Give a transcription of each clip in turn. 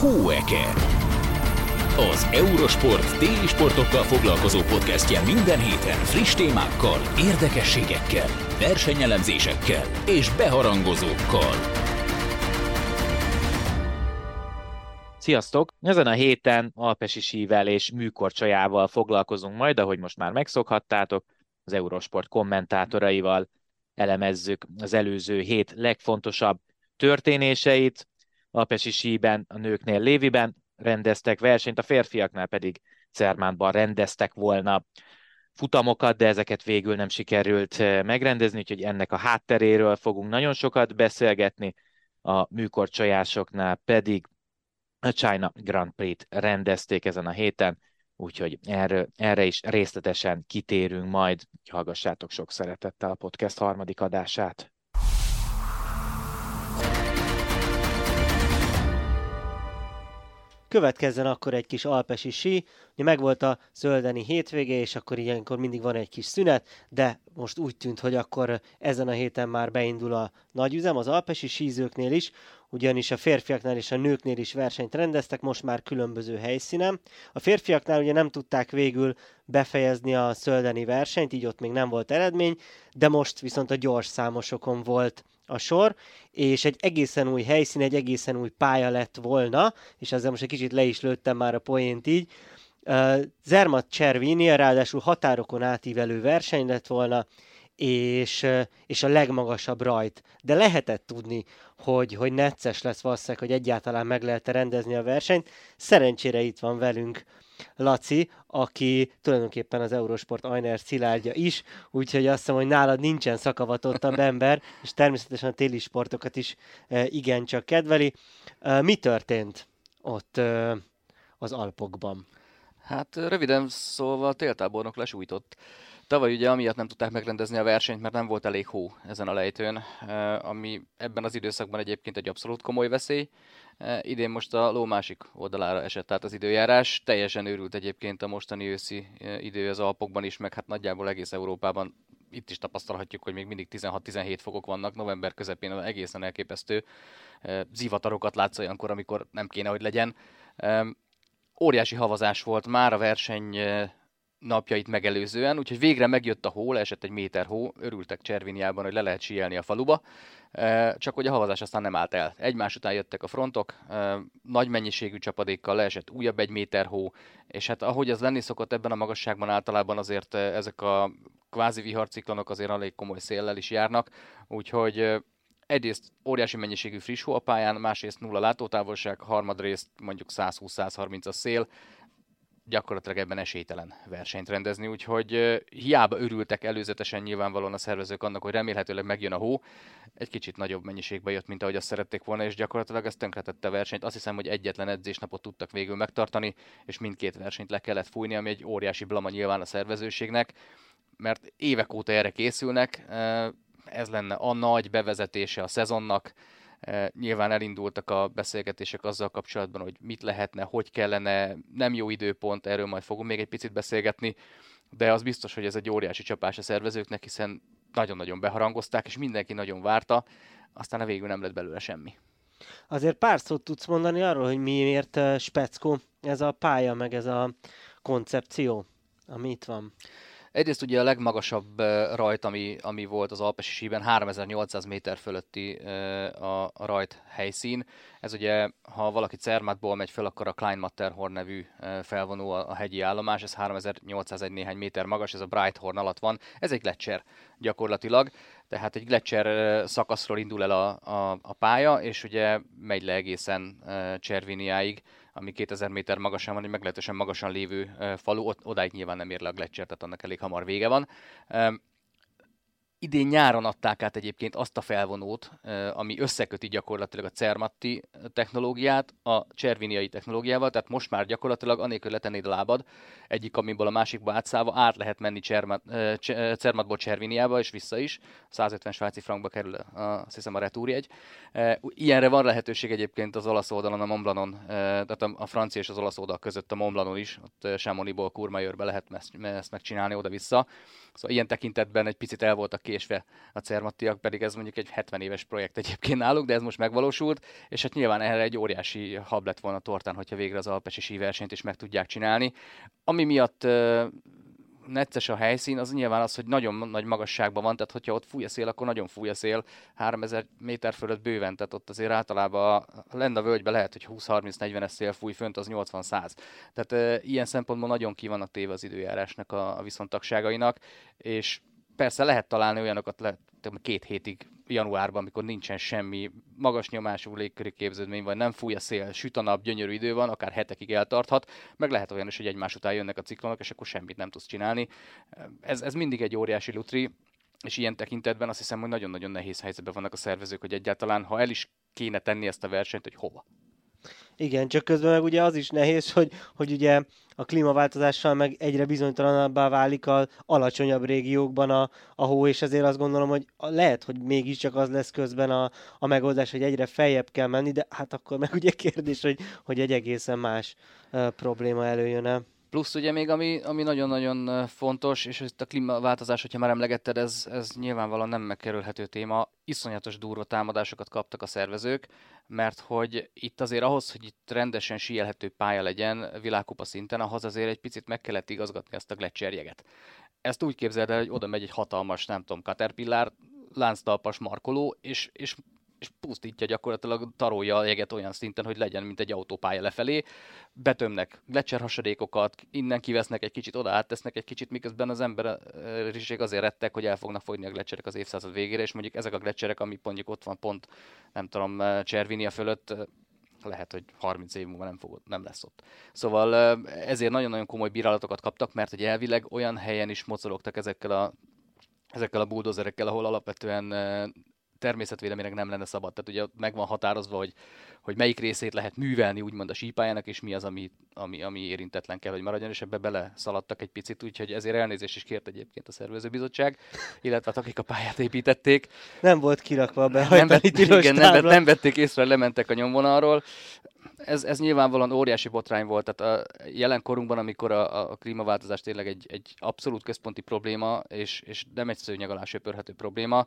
Hóeke. Az Eurosport téli sportokkal foglalkozó podcastje minden héten friss témákkal, érdekességekkel, versenyelemzésekkel és beharangozókkal. Sziasztok! Ezen a héten Alpesi sível és műkorcsajával foglalkozunk majd, ahogy most már megszokhattátok, az Eurosport kommentátoraival elemezzük az előző hét legfontosabb történéseit. Alpesi síben, a nőknél Léviben rendeztek versenyt, a férfiaknál pedig Cermánban rendeztek volna futamokat, de ezeket végül nem sikerült eh, megrendezni, úgyhogy ennek a hátteréről fogunk nagyon sokat beszélgetni, a műkorcsajásoknál pedig a China Grand Prix-t rendezték ezen a héten, úgyhogy erre, erre is részletesen kitérünk majd. Hallgassátok sok szeretettel a podcast harmadik adását. Következzen akkor egy kis alpesi sí, ugye megvolt a zöldeni hétvége, és akkor ilyenkor mindig van egy kis szünet, de most úgy tűnt, hogy akkor ezen a héten már beindul a nagyüzem az alpesi sízőknél is, ugyanis a férfiaknál és a nőknél is versenyt rendeztek, most már különböző helyszínen. A férfiaknál ugye nem tudták végül befejezni a szöldeni versenyt, így ott még nem volt eredmény, de most viszont a gyors számosokon volt a sor, és egy egészen új helyszín, egy egészen új pálya lett volna, és ezzel most egy kicsit le is lőttem már a poént így. Zermatt Cservini, ráadásul határokon átívelő verseny lett volna, és, és a legmagasabb rajt. De lehetett tudni, hogy, hogy necces lesz valószínűleg, hogy egyáltalán meg lehet rendezni a versenyt. Szerencsére itt van velünk Laci, aki tulajdonképpen az Eurosport Ajner szilárdja is, úgyhogy azt hiszem, hogy nálad nincsen szakavatottabb ember, és természetesen a téli sportokat is e, igencsak kedveli. E, mi történt ott e, az Alpokban? Hát röviden szólva a téltábornok lesújtott. Tavaly ugye amiatt nem tudták megrendezni a versenyt, mert nem volt elég hó ezen a lejtőn, ami ebben az időszakban egyébként egy abszolút komoly veszély. Idén most a ló másik oldalára esett át az időjárás. Teljesen őrült egyébként a mostani őszi idő az Alpokban is, meg hát nagyjából egész Európában itt is tapasztalhatjuk, hogy még mindig 16-17 fokok vannak, november közepén egészen elképesztő zivatarokat látsz olyankor, amikor nem kéne, hogy legyen. Óriási havazás volt már a verseny napjait megelőzően, úgyhogy végre megjött a hó, esett egy méter hó, örültek Cserviniában, hogy le lehet síelni a faluba, csak hogy a havazás aztán nem állt el. Egymás után jöttek a frontok, nagy mennyiségű csapadékkal leesett újabb egy méter hó, és hát ahogy az lenni szokott ebben a magasságban általában azért ezek a kvázi viharciklonok azért elég komoly széllel is járnak, úgyhogy egyrészt óriási mennyiségű friss hó a pályán, másrészt nulla látótávolság, harmadrészt mondjuk 120-130 a szél, gyakorlatilag ebben esélytelen versenyt rendezni, úgyhogy hiába örültek előzetesen nyilvánvalóan a szervezők annak, hogy remélhetőleg megjön a hó, egy kicsit nagyobb mennyiségbe jött, mint ahogy azt szerették volna, és gyakorlatilag ez tönkretette a versenyt. Azt hiszem, hogy egyetlen edzésnapot tudtak végül megtartani, és mindkét versenyt le kellett fújni, ami egy óriási blama nyilván a szervezőségnek, mert évek óta erre készülnek, ez lenne a nagy bevezetése a szezonnak, Nyilván elindultak a beszélgetések azzal kapcsolatban, hogy mit lehetne, hogy kellene, nem jó időpont, erről majd fogunk még egy picit beszélgetni, de az biztos, hogy ez egy óriási csapás a szervezőknek, hiszen nagyon-nagyon beharangozták, és mindenki nagyon várta, aztán a végül nem lett belőle semmi. Azért pár szót tudsz mondani arról, hogy miért speckó ez a pálya, meg ez a koncepció, ami itt van. Egyrészt ugye a legmagasabb rajt, ami, ami volt az Alpesi síben, 3800 méter fölötti a, rajt helyszín. Ez ugye, ha valaki Cermatból megy föl, akkor a Klein Matterhorn nevű felvonó a, hegyi állomás, ez 3801 néhány méter magas, ez a Brighthorn alatt van. Ez egy gletszer gyakorlatilag, tehát egy gletszer szakaszról indul el a, a, a pálya, és ugye megy le egészen Cserviniáig ami 2000 méter magasan van, egy meglehetősen magasan lévő falu, ott, odáig nyilván nem ér le a Gletscher, tehát annak elég hamar vége van. Idén nyáron adták át egyébként azt a felvonót, ami összeköti gyakorlatilag a Cermatti technológiát a Cserviniai technológiával, tehát most már gyakorlatilag anélkül letennéd a lábad, egyik kamionból a másikba átszállva át lehet menni Cermat, Cermatból Cserviniába és vissza is. 150 svájci frankba kerül a, azt hiszem a retúrjegy. Ilyenre van lehetőség egyébként az olasz oldalon, a Montblanon, tehát a, francia és az olasz oldal között a Montblanon is, ott Chamonixból Kurmajörbe lehet ezt megcsinálni oda-vissza. Szóval ilyen tekintetben egy picit el voltak késve a Cermattiak, pedig ez mondjuk egy 70 éves projekt egyébként náluk, de ez most megvalósult, és hát nyilván erre egy óriási hab lett volna tortán, hogyha végre az alpesi síversenyt is meg tudják csinálni. Ami miatt necces a helyszín, az nyilván az, hogy nagyon nagy magasságban van, tehát hogyha ott fúj a szél, akkor nagyon fúj a szél, 3000 méter fölött bőven, tehát ott azért általában lenne a völgyben lehet, hogy 20-30-40-es szél fúj, fönt az 80-100. Tehát e, ilyen szempontból nagyon ki vannak téve az időjárásnak a, a viszontagságainak, és persze lehet találni olyanokat, lehet két hétig januárban, amikor nincsen semmi magas nyomású légköri képződmény, vagy nem fúj a szél, süt a nap, gyönyörű idő van, akár hetekig eltarthat, meg lehet olyan is, hogy egymás után jönnek a ciklonok, és akkor semmit nem tudsz csinálni. Ez, ez mindig egy óriási lutri, és ilyen tekintetben azt hiszem, hogy nagyon-nagyon nehéz helyzetben vannak a szervezők, hogy egyáltalán, ha el is kéne tenni ezt a versenyt, hogy hova. Igen, csak közben meg ugye az is nehéz, hogy, hogy ugye a klímaváltozással meg egyre bizonytalanabbá válik a alacsonyabb régiókban a, a hó, és ezért azt gondolom, hogy lehet, hogy mégiscsak az lesz közben a, a megoldás, hogy egyre feljebb kell menni, de hát akkor meg ugye kérdés, hogy, hogy egy egészen más uh, probléma előjön-e. Plusz ugye még, ami, ami nagyon-nagyon fontos, és itt a klímaváltozás, hogyha már emlegetted, ez, ez nyilvánvalóan nem megkerülhető téma, iszonyatos durva támadásokat kaptak a szervezők, mert hogy itt azért ahhoz, hogy itt rendesen síelhető pálya legyen világkupa szinten, ahhoz azért egy picit meg kellett igazgatni ezt a gletszerjeget. Ezt úgy képzeld el, hogy oda megy egy hatalmas, nem tudom, Caterpillar, lánctalpas markoló, és, és és pusztítja gyakorlatilag, tarolja a jeget olyan szinten, hogy legyen, mint egy autópálya lefelé. Betömnek hasadékokat, innen kivesznek egy kicsit, oda áttesznek egy kicsit, miközben az ember azért rettek, hogy el fognak fogyni a gletszerek az évszázad végére, és mondjuk ezek a gletszerek, amik mondjuk ott van pont, nem tudom, Cservinia fölött, lehet, hogy 30 év múlva nem, fog, nem lesz ott. Szóval ezért nagyon-nagyon komoly bírálatokat kaptak, mert hogy elvileg olyan helyen is mozogtak ezekkel a ezekkel a buldozerekkel, ahol alapvetően természetvédelmének nem lenne szabad. Tehát ugye meg van határozva, hogy, hogy melyik részét lehet művelni úgymond a sípájának, és mi az, ami, ami, ami érintetlen kell, hogy maradjon, és ebbe bele szaladtak egy picit, úgyhogy ezért elnézést is kért egyébként a szervezőbizottság, illetve akik a pályát építették. Nem volt kirakva behajtani nem, vett, igen, nem, nem vették észre, lementek a nyomvonalról ez, ez nyilvánvalóan óriási botrány volt. Tehát a jelen korunkban, amikor a, a klímaváltozás tényleg egy, egy abszolút központi probléma, és, és nem egy szőnyeg alá söpörhető probléma,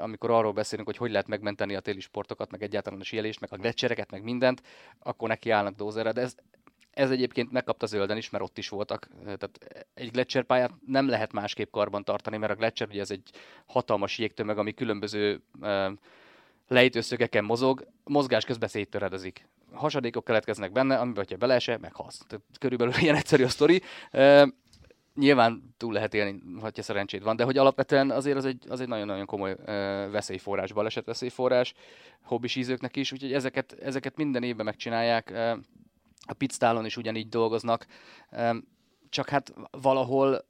amikor arról beszélünk, hogy hogy lehet megmenteni a téli sportokat, meg egyáltalán a síelést, meg a gletszereket, meg mindent, akkor neki állnak dózerre. De ez, ez egyébként megkapta zölden is, mert ott is voltak. Tehát egy gletszerpályát nem lehet másképp karban tartani, mert a gletszer ugye ez egy hatalmas jégtömeg, ami különböző lejtőszögeken mozog, mozgás közben széttöredezik hasadékok keletkeznek benne, amiben, hogyha beleese, meghalsz. Tehát körülbelül ilyen egyszerű a sztori. E, nyilván túl lehet élni, ha szerencséd van, de hogy alapvetően azért az egy, az egy nagyon-nagyon komoly veszélyforrás, baleset veszélyforrás hobbisízőknek is, úgyhogy ezeket, ezeket minden évben megcsinálják. A pitstálon is ugyanígy dolgoznak, csak hát valahol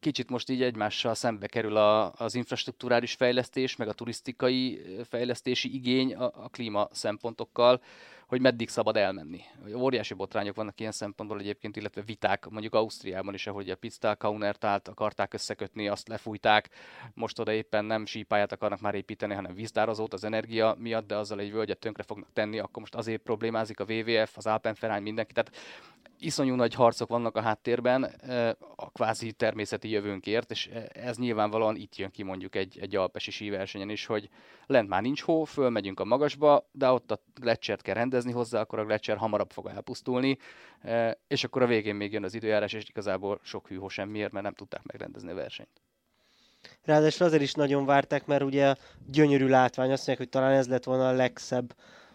kicsit most így egymással szembe kerül a, az infrastruktúrális fejlesztés, meg a turisztikai fejlesztési igény a, a klíma szempontokkal hogy meddig szabad elmenni. Óriási botrányok vannak ilyen szempontból egyébként, illetve viták, mondjuk Ausztriában is, ahogy a Pitztal Kaunertált akarták összekötni, azt lefújták, most oda éppen nem sípáját akarnak már építeni, hanem vízdározót az energia miatt, de azzal egy völgyet tönkre fognak tenni, akkor most azért problémázik a WWF, az Alpenverein, mindenki. Tehát iszonyú nagy harcok vannak a háttérben a kvázi természeti jövőnkért, és ez nyilvánvalóan itt jön ki mondjuk egy, egy alpesi síversenyen is, hogy lent már nincs hó, fölmegyünk a magasba, de ott a gletszert kell rendezni hozzá, akkor a gletszer hamarabb fog elpusztulni, és akkor a végén még jön az időjárás, és igazából sok hűhó semmiért, mert nem tudták megrendezni a versenyt. Ráadásul azért is nagyon várták, mert ugye gyönyörű látvány, azt mondják, hogy talán ez lett volna a legszebb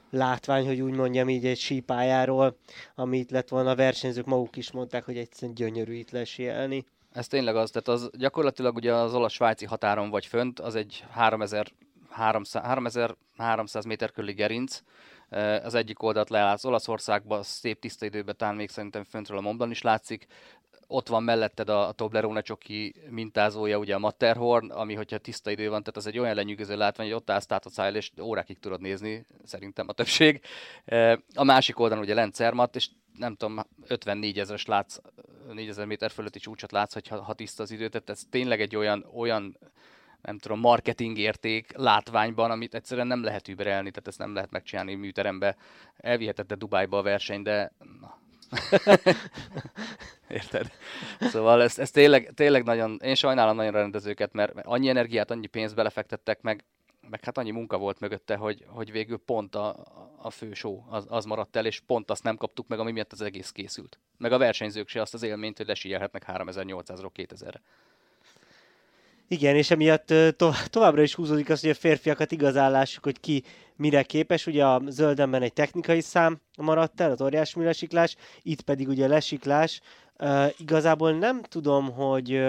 látvány, hogy úgy mondjam így egy sípájáról, ami itt lett volna a versenyzők maguk is mondták, hogy egyszerűen gyönyörű itt lesélni. Ez tényleg az, tehát az gyakorlatilag ugye az olasz-svájci határon vagy fönt, az egy 3300, 3300 méter körüli gerinc, az egyik oldalt lelátsz Olaszországba, szép tiszta időben, talán még szerintem föntről a Montblanc is látszik, ott van melletted a, Toblerone csoki mintázója, ugye a Matterhorn, ami hogyha tiszta idő van, tehát az egy olyan lenyűgöző látvány, hogy ott állsz a szájl, és órákig tudod nézni, szerintem a többség. A másik oldalon ugye Lencermat, és nem tudom, 54 ezeres látsz, 4000 méter fölötti csúcsot látsz, hogyha, ha tiszta az idő, tehát ez tényleg egy olyan, olyan nem tudom, marketing érték látványban, amit egyszerűen nem lehet überelni, tehát ezt nem lehet megcsinálni műterembe. Elvihetette Dubájba a verseny, de na. Érted? Szóval ez, ez tényleg, tényleg nagyon, én sajnálom nagyon a rendezőket, mert annyi energiát, annyi pénzt belefektettek, meg, meg hát annyi munka volt mögötte, hogy, hogy végül pont a, a fő show az, az maradt el, és pont azt nem kaptuk meg, ami miatt az egész készült. Meg a versenyzők se azt az élményt, hogy lesíjelhetnek 3800-ról 2000-re. Igen, és emiatt to- továbbra is húzódik az, hogy a férfiakat igazállásuk, hogy ki mire képes. Ugye a zöldemben egy technikai szám maradt el, az óriás lesiklás, itt pedig ugye lesiklás. Uh, igazából nem tudom, hogy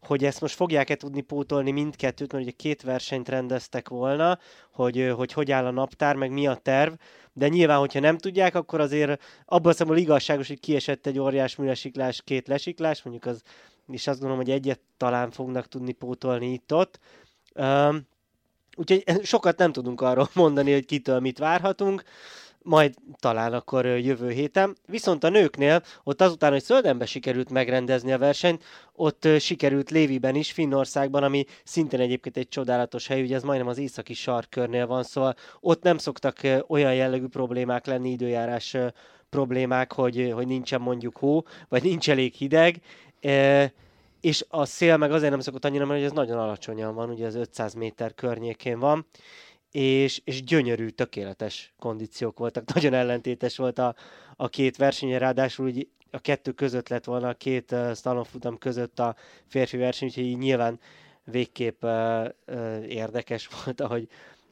hogy ezt most fogják-e tudni pótolni mindkettőt, mert ugye két versenyt rendeztek volna, hogy, hogy hogy áll a naptár, meg mi a terv, de nyilván, hogyha nem tudják, akkor azért abban a igazságos, hogy kiesett egy óriás műlesiklás, két lesiklás, mondjuk az és azt gondolom, hogy egyet talán fognak tudni pótolni itt-ott. Um, úgyhogy sokat nem tudunk arról mondani, hogy kitől mit várhatunk, majd talán akkor jövő héten. Viszont a nőknél, ott azután, hogy Szöldenbe sikerült megrendezni a versenyt, ott sikerült Léviben is, Finnországban, ami szintén egyébként egy csodálatos hely, ugye ez majdnem az északi sarkkörnél van, szóval ott nem szoktak olyan jellegű problémák lenni, időjárás problémák, hogy, hogy nincsen mondjuk hó, vagy nincs elég hideg, E, és a szél meg azért nem szokott annyira, mert ez nagyon alacsonyan van, ugye az 500 méter környékén van, és, és gyönyörű, tökéletes kondíciók voltak. Nagyon ellentétes volt a, a két verseny, ráadásul úgy a kettő között lett volna, a két uh, slalomfutam között a férfi verseny, úgyhogy így nyilván végképp uh, uh, érdekes volt, ahogy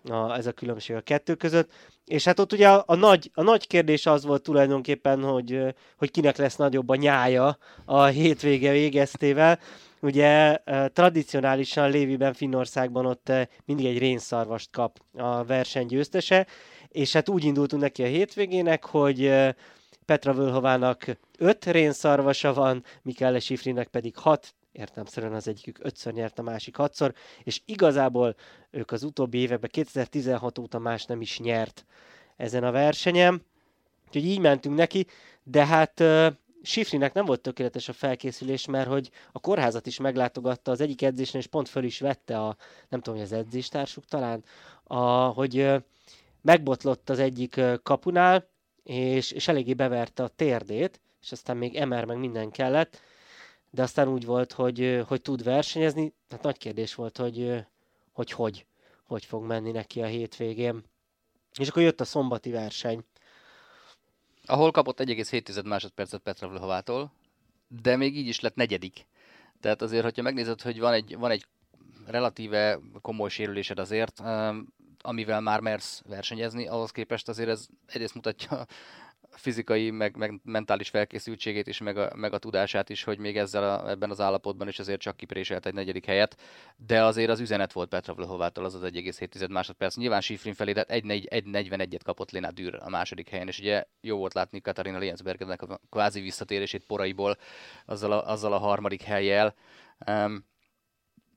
a, ez a különbség a kettő között. És hát ott ugye a, a, nagy, a nagy kérdés az volt tulajdonképpen, hogy, hogy kinek lesz nagyobb a nyája a hétvége végeztével. Ugye tradicionálisan Léviben, Finnországban ott mindig egy rénszarvast kap a verseny győztese, és hát úgy indultunk neki a hétvégének, hogy Petra Völhovának öt rénszarvasa van, Mikele Sifrinek pedig hat, értelmszerűen az egyikük ötször nyert, a másik hatszor, és igazából ők az utóbbi években, 2016 óta más nem is nyert ezen a versenyen, úgyhogy így mentünk neki, de hát uh, Sifrinek nem volt tökéletes a felkészülés, mert hogy a kórházat is meglátogatta az egyik edzésen, és pont föl is vette a, nem tudom, hogy az edzéstársuk talán, a, hogy megbotlott az egyik kapunál, és, és eléggé beverte a térdét, és aztán még emer meg minden kellett, de aztán úgy volt, hogy, hogy tud versenyezni. Hát nagy kérdés volt, hogy hogy, hogy, hogy fog menni neki a hétvégén. És akkor jött a szombati verseny. Ahol kapott 1,7 másodpercet Petra Vlhovától, de még így is lett negyedik. Tehát azért, hogyha megnézed, hogy van egy, van egy relatíve komoly sérülésed azért, amivel már mersz versenyezni, ahhoz képest azért ez egyrészt mutatja fizikai, meg, meg mentális felkészültségét is, meg a, meg a tudását is, hogy még ezzel a, ebben az állapotban is azért csak kipréselt egy negyedik helyet, de azért az üzenet volt Petra Vlhovától az az 1,7 másodperc. Nyilván Sifrin felé, tehát 1.41-et kapott Léna Dürr a második helyen, és ugye jó volt látni Katarina Lienzbergnek a kvázi visszatérését poraiból azzal a, azzal a harmadik helyjel. Um,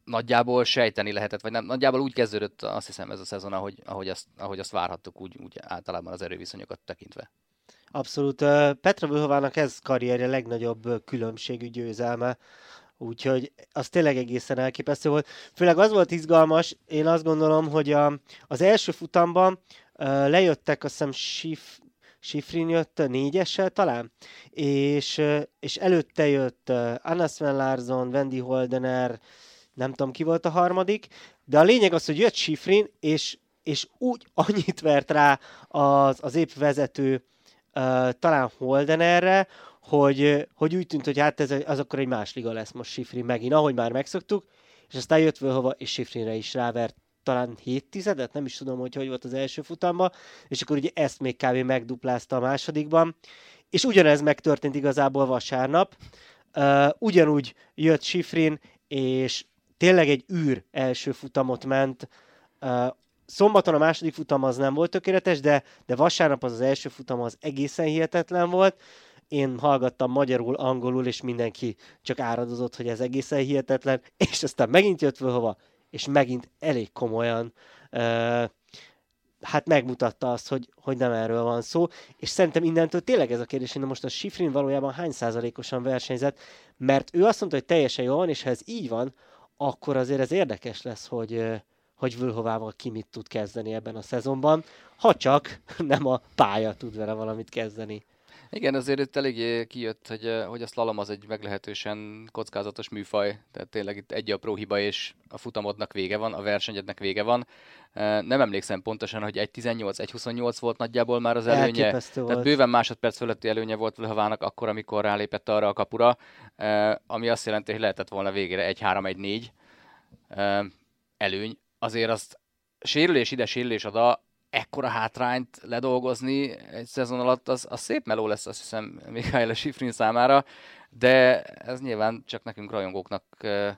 nagyjából sejteni lehetett, vagy nem, nagyjából úgy kezdődött azt hiszem ez a szezon, ahogy, ahogy, azt, ahogy azt várhattuk, úgy, úgy általában az erőviszonyokat tekintve. Abszolút. Petra Vlhovának ez karrierje legnagyobb különbségű győzelme, úgyhogy az tényleg egészen elképesztő volt. Főleg az volt izgalmas, én azt gondolom, hogy a, az első futamban lejöttek, azt hiszem Sif, Sifrin jött négyessel talán, és, és előtte jött Anna Sven Larsson, Wendy Holdener, nem tudom ki volt a harmadik, de a lényeg az, hogy jött Sifrin, és, és úgy annyit vert rá az, az épp vezető talán Holdenerre, hogy, hogy úgy tűnt, hogy hát ez az akkor egy más liga lesz most Sifri megint, ahogy már megszoktuk, és aztán jött hova, és Sifrinre is rávert talán 7 tizedet, nem is tudom, hogy hogy volt az első futamban, és akkor ugye ezt még kb. megduplázta a másodikban, és ugyanez megtörtént igazából vasárnap, uh, ugyanúgy jött Sifrin, és tényleg egy űr első futamot ment, uh, szombaton a második futam az nem volt tökéletes, de, de vasárnap az az első futam az egészen hihetetlen volt. Én hallgattam magyarul, angolul, és mindenki csak áradozott, hogy ez egészen hihetetlen, és aztán megint jött hova, és megint elég komolyan uh, hát megmutatta azt, hogy, hogy nem erről van szó, és szerintem innentől tényleg ez a kérdés, hogy most a Sifrin valójában hány százalékosan versenyzett, mert ő azt mondta, hogy teljesen jó van, és ha ez így van, akkor azért ez érdekes lesz, hogy, hogy Völhovával ki mit tud kezdeni ebben a szezonban, ha csak nem a pálya tud vele valamit kezdeni. Igen, azért itt eléggé kijött, hogy, eh, hogy a slalom az egy meglehetősen kockázatos műfaj, tehát tényleg itt egy apró hiba és a futamodnak vége van, a versenyednek vége van. Eh, nem emlékszem pontosan, hogy 1.18, 1.28 volt nagyjából már az előnye. Elképesztő Tehát volt. bőven másodperc fölötti előnye volt Vlhavának akkor, amikor rálépett arra a kapura, eh, ami azt jelenti, hogy lehetett volna végére 1-3-1-4 eh, előny. Azért azt sérülés ide, sérülés oda, ekkora hátrányt ledolgozni egy szezon alatt, az, az szép meló lesz, azt hiszem, Mikhail Sifrin számára, de ez nyilván csak nekünk rajongóknak eh,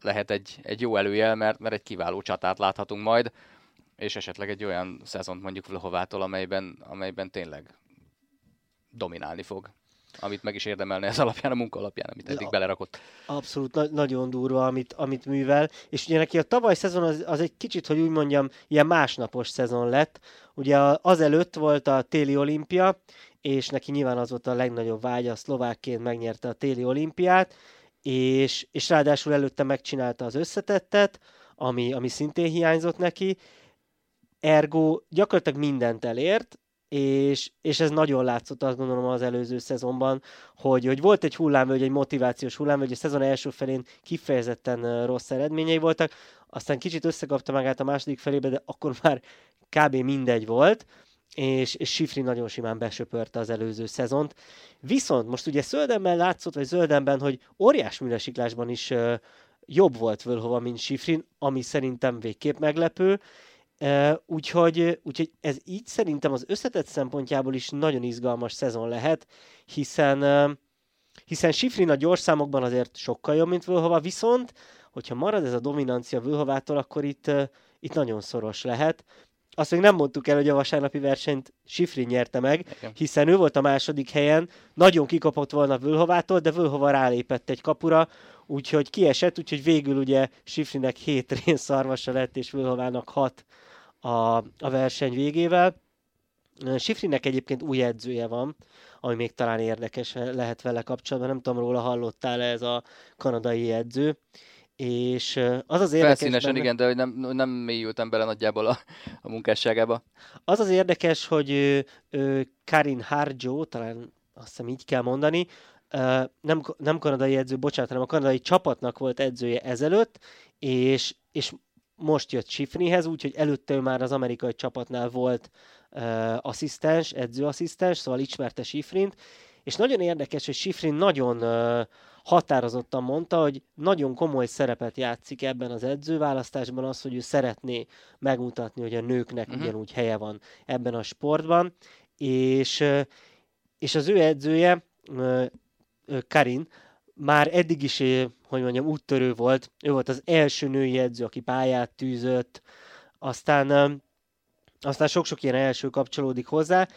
lehet egy, egy jó előjel, mert, mert egy kiváló csatát láthatunk majd, és esetleg egy olyan szezont mondjuk Vlhovától, amelyben, amelyben tényleg dominálni fog amit meg is érdemelne ez alapján, a munka alapján, amit eddig belerakott. Abszolút na- nagyon durva, amit, amit művel. És ugye neki a tavaly szezon az, az egy kicsit, hogy úgy mondjam, ilyen másnapos szezon lett. Ugye azelőtt volt a téli olimpia, és neki nyilván az volt a legnagyobb vágya, szlovákként megnyerte a téli olimpiát, és, és ráadásul előtte megcsinálta az összetettet, ami, ami szintén hiányzott neki. Ergo gyakorlatilag mindent elért, és, és ez nagyon látszott azt gondolom az előző szezonban, hogy, hogy volt egy hullámvölgy, egy motivációs hullámvölgy, a szezon első felén kifejezetten rossz eredményei voltak, aztán kicsit összekapta magát a második felébe, de akkor már kb. mindegy volt, és, és Sifri nagyon simán besöpörte az előző szezont. Viszont most ugye Zöldenben látszott, vagy Zöldenben, hogy óriás műlesiklásban is jobb volt Völhova, mint Sifrin, ami szerintem végképp meglepő. Uh, úgyhogy, úgyhogy ez így szerintem az összetett szempontjából is nagyon izgalmas szezon lehet, hiszen, uh, hiszen Sifrin a gyors számokban azért sokkal jobb, mint Völhova, viszont hogyha marad ez a dominancia Völhovától, akkor itt, uh, itt nagyon szoros lehet. Azt még nem mondtuk el, hogy a vasárnapi versenyt Sifrin nyerte meg, hiszen ő volt a második helyen, nagyon kikapott volna Völhovától, de Völhova rálépett egy kapura, úgyhogy kiesett, úgyhogy végül ugye Sifrinek hét rén szarvasa lett, és Völhovának hat a, a verseny végével. Sifrinek egyébként új edzője van, ami még talán érdekes lehet vele kapcsolatban, nem tudom róla hallottál ez a kanadai edző, és az az érdekes Felszínesen benne- igen, de hogy nem, nem mélyültem bele nagyjából a, a munkásságába. Az az érdekes, hogy ö, ö, Karin Harjo, talán azt hiszem így kell mondani, nem, nem kanadai edző, bocsánat, hanem a kanadai csapatnak volt edzője ezelőtt, és, és most jött Sifrihez, úgyhogy előtte ő már az amerikai csapatnál volt ö, asszisztens, edzőasszisztens, szóval ismerte Sifrint, és nagyon érdekes, hogy Sifrin nagyon ö, határozottan mondta, hogy nagyon komoly szerepet játszik ebben az edzőválasztásban az, hogy ő szeretné megmutatni, hogy a nőknek Mhm. ugyanúgy helye van ebben a sportban, és, ö, és az ő edzője, ö, Karin, már eddig is, ö, hogy mondjam, úttörő volt. Ő volt az első női edző, aki pályát tűzött, aztán, ö, aztán sok-sok ilyen első kapcsolódik hozzá,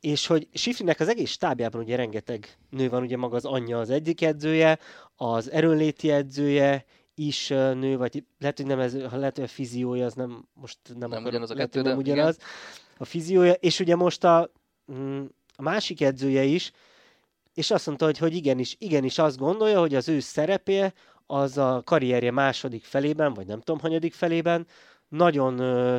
és hogy Sifrinek az egész stábjában ugye rengeteg nő van, ugye maga az anyja az egyik edzője, az erőnléti edzője is ö, nő, vagy lehet, hogy nem ez, lehet, hogy a fiziója az nem, most nem, Nem ugyanaz a lehet, kettő, hogy nem de igen. ugyanaz. A fiziója, és ugye most a, mm, a másik edzője is, és azt mondta, hogy, hogy igenis, igenis azt gondolja, hogy az ő szerepé az a karrierje második felében, vagy nem tudom, hanyadik felében, nagyon ö,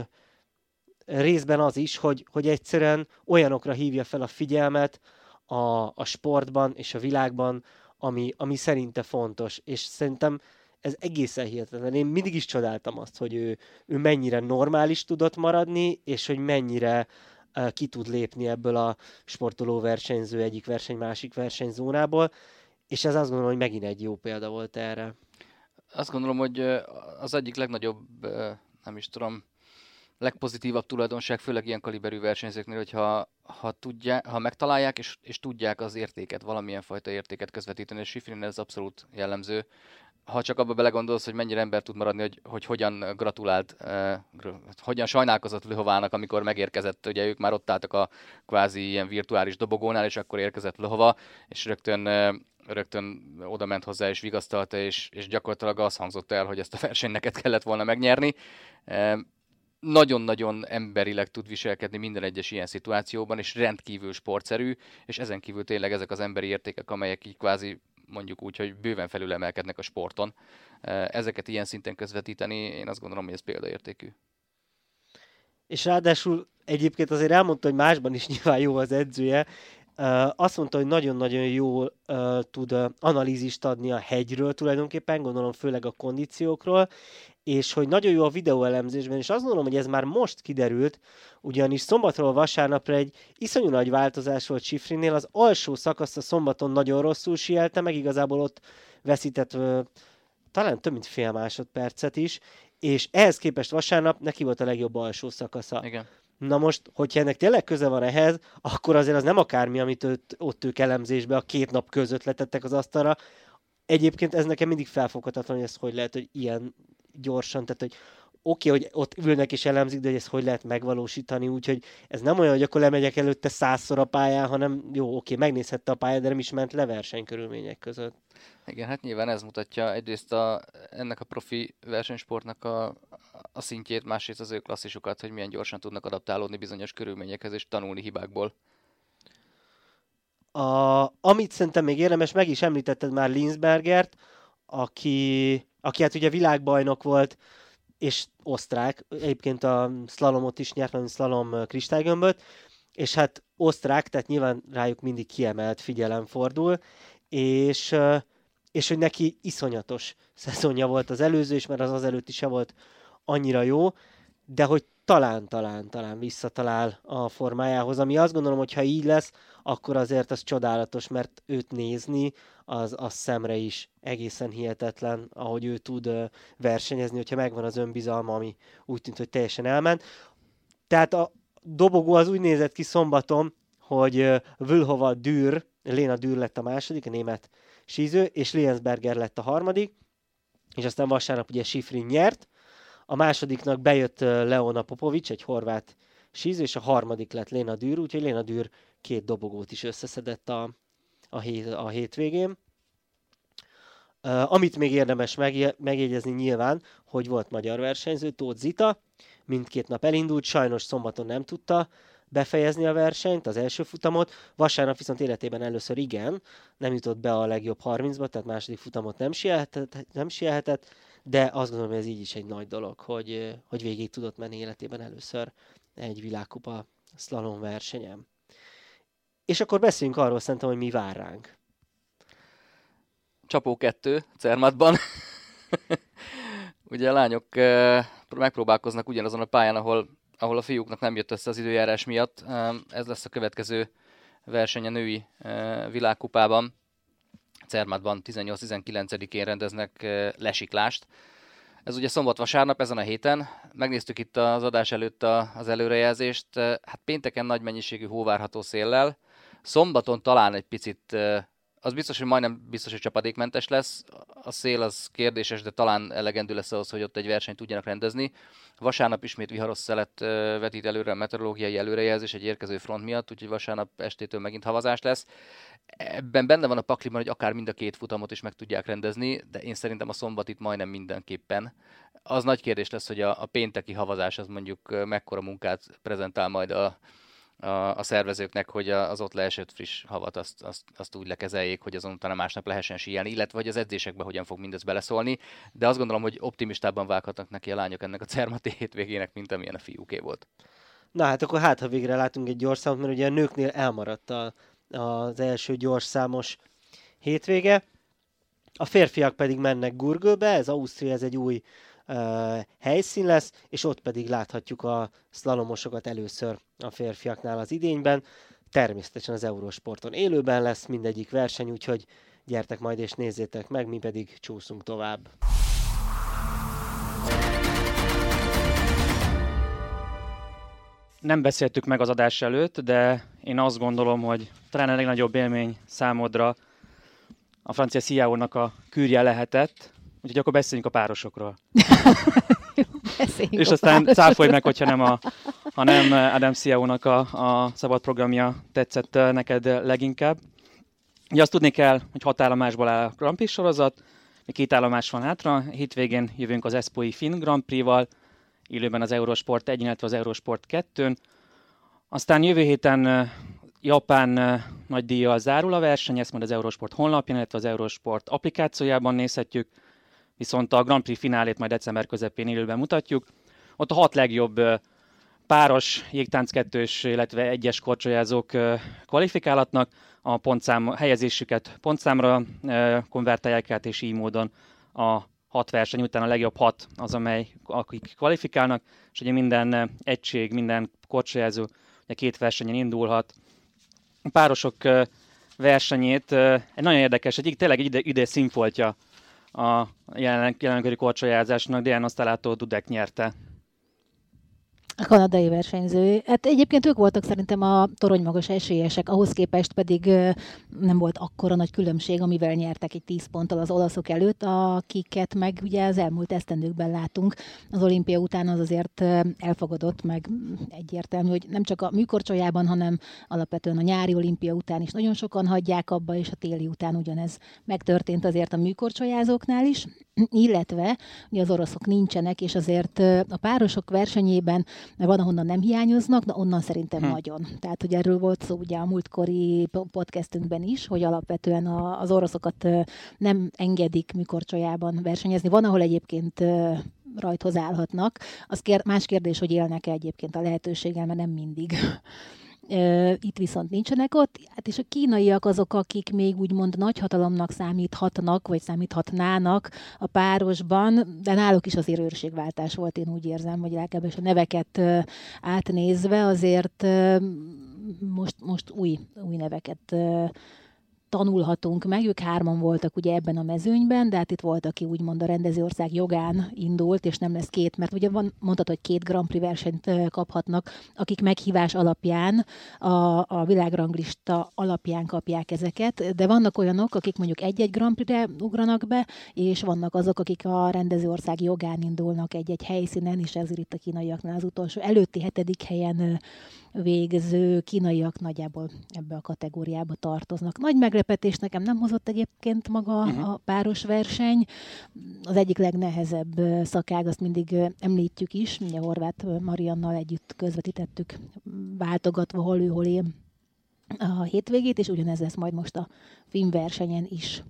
részben az is, hogy, hogy egyszerűen olyanokra hívja fel a figyelmet a, a sportban és a világban, ami, ami szerinte fontos. És szerintem ez egészen hihetetlen. Én mindig is csodáltam azt, hogy ő, ő mennyire normális tudott maradni, és hogy mennyire ki tud lépni ebből a sportoló versenyző egyik verseny másik versenyzónából, és ez azt gondolom, hogy megint egy jó példa volt erre. Azt gondolom, hogy az egyik legnagyobb, nem is tudom, legpozitívabb tulajdonság, főleg ilyen kaliberű versenyzőknél, hogyha ha, tudják, ha megtalálják és, és tudják az értéket, valamilyen fajta értéket közvetíteni, és Sifrin ez abszolút jellemző. Ha csak abba belegondolsz, hogy mennyire ember tud maradni, hogy, hogy hogyan gratulált, eh, hogyan sajnálkozott Lőhovának, amikor megérkezett, ugye ők már ott álltak a kvázi ilyen virtuális dobogónál, és akkor érkezett Lőhova, és rögtön eh, rögtön oda ment hozzá és vigasztalta, és, és gyakorlatilag az hangzott el, hogy ezt a versenyt neked kellett volna megnyerni. Eh, nagyon-nagyon emberileg tud viselkedni minden egyes ilyen szituációban, és rendkívül sportszerű, és ezen kívül tényleg ezek az emberi értékek, amelyek így kvázi mondjuk úgy, hogy bőven felülemelkednek a sporton. Ezeket ilyen szinten közvetíteni, én azt gondolom, hogy ez példaértékű. És ráadásul egyébként azért elmondta, hogy másban is nyilván jó az edzője. Azt mondta, hogy nagyon-nagyon jól tud analízist adni a hegyről tulajdonképpen, gondolom főleg a kondíciókról, és hogy nagyon jó a videóelemzésben, és azt gondolom, hogy ez már most kiderült, ugyanis szombatról vasárnapra egy iszonyú nagy változás volt Sifrinél, az alsó szakasz a szombaton nagyon rosszul sielte, meg igazából ott veszített uh, talán több mint fél másodpercet is, és ehhez képest vasárnap neki volt a legjobb alsó szakasza. Igen. Na most, hogyha ennek tényleg köze van ehhez, akkor azért az nem akármi, amit ott, ott ők elemzésbe a két nap között letettek az asztalra. Egyébként ez nekem mindig felfoghatatlan, hogy ez hogy lehet, hogy ilyen gyorsan, tehát hogy oké, okay, hogy ott ülnek és elemzik, de hogy ezt hogy lehet megvalósítani, úgyhogy ez nem olyan, hogy akkor lemegyek előtte százszor a pályán, hanem jó, oké, okay, megnézhette a pályát, de nem is ment le versenykörülmények között. Igen, hát nyilván ez mutatja egyrészt a, ennek a profi versenysportnak a, a szintjét, másrészt az ő klasszisukat, hogy milyen gyorsan tudnak adaptálódni bizonyos körülményekhez és tanulni hibákból. A, amit szerintem még érdemes, meg is említetted már Linsbergert, aki, aki hát ugye világbajnok volt, és osztrák, egyébként a slalomot is nyert, a slalom kristálygömböt, és hát osztrák, tehát nyilván rájuk mindig kiemelt figyelem fordul, és és hogy neki iszonyatos szezonja volt az előző is, mert az az előtti se volt annyira jó, de hogy talán, talán, talán visszatalál a formájához, ami azt gondolom, hogy ha így lesz, akkor azért az csodálatos, mert őt nézni, az, az szemre is egészen hihetetlen, ahogy ő tud versenyezni, hogyha megvan az önbizalma, ami úgy tűnt, hogy teljesen elment. Tehát a dobogó az úgy nézett ki szombaton, hogy Vülhova Dűr, Léna Dűr lett a második, a német síző, és Liensberger lett a harmadik, és aztán vasárnap ugye Sifrin nyert, a másodiknak bejött Leona Popovics, egy horvát síző, és a harmadik lett Léna Dűr, úgyhogy Léna Dűr két dobogót is összeszedett a, a, hét, a hétvégén. Amit még érdemes megjegyezni nyilván, hogy volt magyar versenyző, Tóth Zita, mindkét nap elindult, sajnos szombaton nem tudta befejezni a versenyt, az első futamot. Vasárnap viszont életében először igen, nem jutott be a legjobb 30-ba, tehát második futamot nem sielhetett, nem sielhetett de azt gondolom, hogy ez így is egy nagy dolog, hogy, hogy végig tudott menni életében először egy világkupa slalom versenyem. És akkor beszéljünk arról szerintem, hogy mi vár ránk. Csapó 2 Cermatban. Ugye a lányok megpróbálkoznak ugyanazon a pályán, ahol ahol a fiúknak nem jött össze az időjárás miatt. Ez lesz a következő verseny a női világkupában. Cermatban 18-19-én rendeznek lesiklást. Ez ugye szombat-vasárnap ezen a héten. Megnéztük itt az adás előtt az előrejelzést. Hát pénteken nagy mennyiségű hó várható széllel. Szombaton talán egy picit az biztos, hogy majdnem biztos, hogy csapadékmentes lesz. A szél az kérdéses, de talán elegendő lesz ahhoz, hogy ott egy versenyt tudjanak rendezni. Vasárnap ismét viharos szelet vetít előre a meteorológiai előrejelzés egy érkező front miatt, úgyhogy vasárnap estétől megint havazás lesz. Ebben benne van a pakliban, hogy akár mind a két futamot is meg tudják rendezni, de én szerintem a szombat itt majdnem mindenképpen. Az nagy kérdés lesz, hogy a, a pénteki havazás az mondjuk mekkora munkát prezentál majd a, a, a szervezőknek, hogy az ott leesett friss havat azt, azt, azt úgy lekezeljék, hogy azon utána másnap lehessen síelni, illetve hogy az edzésekbe hogyan fog mindez beleszólni, de azt gondolom, hogy optimistában vághatnak neki a lányok ennek a Cermati hétvégének, mint amilyen a fiúké volt. Na hát akkor hát, ha végre látunk egy gyors számot, mert ugye a nőknél elmaradt a, az első gyors számos hétvége. A férfiak pedig mennek Gurgölbe, ez Ausztria, ez egy új uh, helyszín lesz, és ott pedig láthatjuk a szlalomosokat először a férfiaknál az idényben. Természetesen az Eurósporton élőben lesz mindegyik verseny, úgyhogy gyertek majd és nézzétek meg, mi pedig csúszunk tovább. Nem beszéltük meg az adás előtt, de én azt gondolom, hogy talán a legnagyobb élmény számodra a francia Sziáónak a kürje lehetett, Úgyhogy akkor beszéljünk a párosokról. beszéljünk És aztán cáfolj meg, hogyha nem, a, ha nem Adam Sziau-nak a, a szabad programja tetszett neked leginkább. Ugye azt tudni kell, hogy hat állomásból áll a Grand Prix sorozat, még két állomás van hátra, hétvégén jövünk az Espoi Finn Grand Prix-val, élőben az Eurosport 1, illetve az Eurosport 2-n. Aztán jövő héten Japán nagy díjjal zárul a verseny, ezt majd az Eurosport honlapján, illetve az Eurosport applikációjában nézhetjük viszont a Grand Prix finálét majd december közepén élőben mutatjuk. Ott a hat legjobb páros, jégtánc kettős, illetve egyes korcsolyázók kvalifikálhatnak, a pontszám, helyezésüket pontszámra konvertálják át, és így módon a hat verseny után a legjobb hat az, amely akik kvalifikálnak, és ugye minden egység, minden korcsolyázó ugye két versenyen indulhat. A párosok versenyét egy nagyon érdekes, egy tényleg ide, ide színfoltja a jelen, jelenkori korcsolyázásnak, Diana Osztalátó Dudek nyerte a kanadai versenyző. Hát egyébként ők voltak szerintem a torony magas esélyesek, ahhoz képest pedig nem volt akkora nagy különbség, amivel nyertek egy 10 ponttal az olaszok előtt, akiket meg ugye az elmúlt esztendőkben látunk. Az olimpia után az azért elfogadott, meg egyértelmű, hogy nem csak a műkorcsolyában, hanem alapvetően a nyári olimpia után is nagyon sokan hagyják abba, és a téli után ugyanez megtörtént azért a műkorcsolyázóknál is, illetve ugye az oroszok nincsenek, és azért a párosok versenyében mert van, ahonnan nem hiányoznak, de onnan szerintem hm. nagyon. Tehát, hogy erről volt szó ugye a múltkori podcastünkben is, hogy alapvetően a, az oroszokat nem engedik műkorcsolyában versenyezni. Van, ahol egyébként rajthoz állhatnak. Az kér, más kérdés, hogy élnek-e egyébként a lehetőséggel, mert nem mindig itt viszont nincsenek ott, hát és a kínaiak azok, akik még úgymond nagyhatalomnak számíthatnak, vagy számíthatnának a párosban, de náluk is azért őrségváltás volt, én úgy érzem, hogy legalábbis a neveket átnézve azért most, most új, új neveket tanulhatunk meg. Ők hárman voltak ugye ebben a mezőnyben, de hát itt volt, aki úgymond a rendezőország jogán indult, és nem lesz két, mert ugye van, mondhatod, hogy két Grand Prix versenyt kaphatnak, akik meghívás alapján, a, a világranglista alapján kapják ezeket, de vannak olyanok, akik mondjuk egy-egy Grand Prix-re ugranak be, és vannak azok, akik a rendezőország jogán indulnak egy-egy helyszínen, és ezért itt a kínaiaknál az utolsó előtti hetedik helyen végző kínaiak nagyjából ebbe a kategóriába tartoznak. Nagy meglepetés nekem nem hozott egyébként maga uh-huh. a páros verseny. Az egyik legnehezebb szakág, azt mindig említjük is, ugye Horváth Mariannal együtt közvetítettük, váltogatva hol ő, hol én a hétvégét, és ugyanez lesz majd most a filmversenyen is.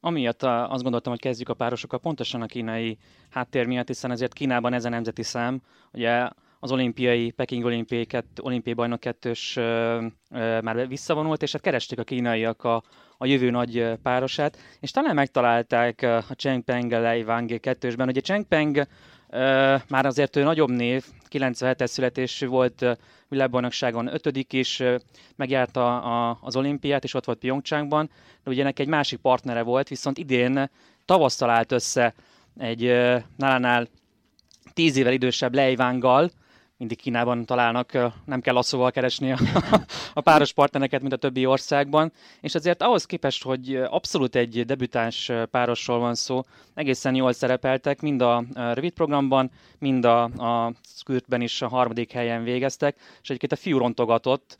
Amiatt azt gondoltam, hogy kezdjük a párosokkal pontosan a kínai háttér miatt, hiszen ezért Kínában ez a nemzeti szám, ugye az olimpiai, Peking olimpiai, kett, olimpiai bajnok kettős ö, ö, már visszavonult, és hát keresték a kínaiak a, a jövő nagy párosát, és talán megtalálták a Cheng Peng Lei Wang kettősben. Ugye Cheng Peng ö, már azért ő nagyobb név, 97-es születésű volt világbajnokságon ötödik is, megjárta a, az olimpiát, és ott volt Pyeongchangban, de ugye ennek egy másik partnere volt, viszont idén tavasszal állt össze egy nálánál tíz évvel idősebb Leivánggal, mindig Kínában találnak, nem kell lasszóval keresni a, a páros partnereket, mint a többi országban, és azért ahhoz képest, hogy abszolút egy debütáns párosról van szó, egészen jól szerepeltek, mind a rövid programban, mind a, a skürtben is a harmadik helyen végeztek, és egyébként a fiú rontogatott,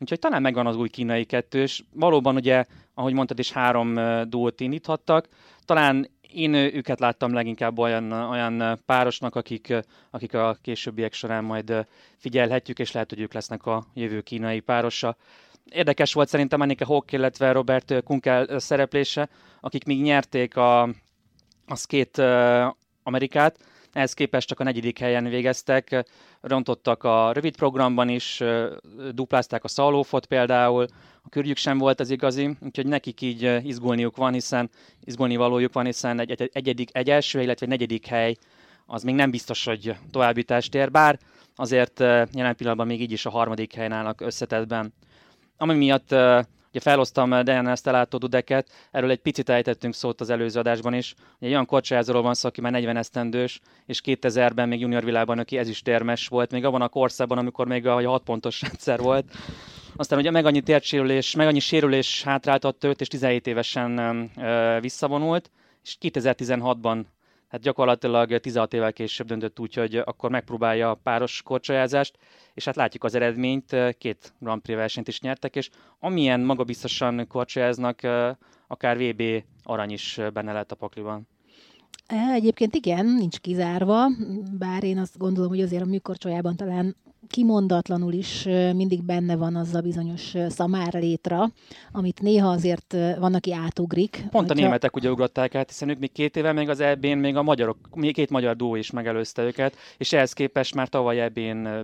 Úgyhogy talán megvan az új kínai kettős. Valóban ugye, ahogy mondtad is, három dót indíthattak. Talán én őket láttam leginkább olyan, olyan párosnak, akik, akik a későbbiek során majd figyelhetjük, és lehet, hogy ők lesznek a jövő kínai párosa. Érdekes volt szerintem Annika Hawk, illetve Robert Kunkel szereplése, akik még nyerték a, a skate Amerikát, ehhez képest csak a negyedik helyen végeztek, rontottak a rövid programban is, duplázták a szalófot például, a körjük sem volt az igazi, úgyhogy nekik így izgulniuk van, hiszen izgulni valójuk van, hiszen egy, egy, egyedik, egy első, illetve egy negyedik hely az még nem biztos, hogy továbbítást ér, bár azért jelen pillanatban még így is a harmadik helyen állnak összetetben. Ami miatt Ugye felhoztam eh, Diana Stellátó Dudeket, erről egy picit ejtettünk szót az előző adásban is. Ugye egy olyan kocsázóról van szó, aki már 40 esztendős, és 2000-ben még junior világban, aki ezüstérmes volt, még abban a korszakban, amikor még a 6 pontos rendszer volt. Aztán ugye meg annyi térsérülés, meg annyi sérülés hátráltatta őt, és 17 évesen ö, visszavonult, és 2016-ban hát gyakorlatilag 16 évvel később döntött úgy, hogy akkor megpróbálja a páros korcsolyázást, és hát látjuk az eredményt, két Grand Prix versenyt is nyertek, és amilyen magabiztosan korcsolyáznak, akár VB arany is benne lehet a pakliban. Egyébként igen, nincs kizárva, bár én azt gondolom, hogy azért a műkorcsolyában talán kimondatlanul is mindig benne van az a bizonyos szamár létra, amit néha azért van, aki átugrik. Pont a németek ugye ugrották át, hiszen ők még két éve még az eb még a magyarok, még két magyar dó is megelőzte őket, és ehhez képest már tavaly eb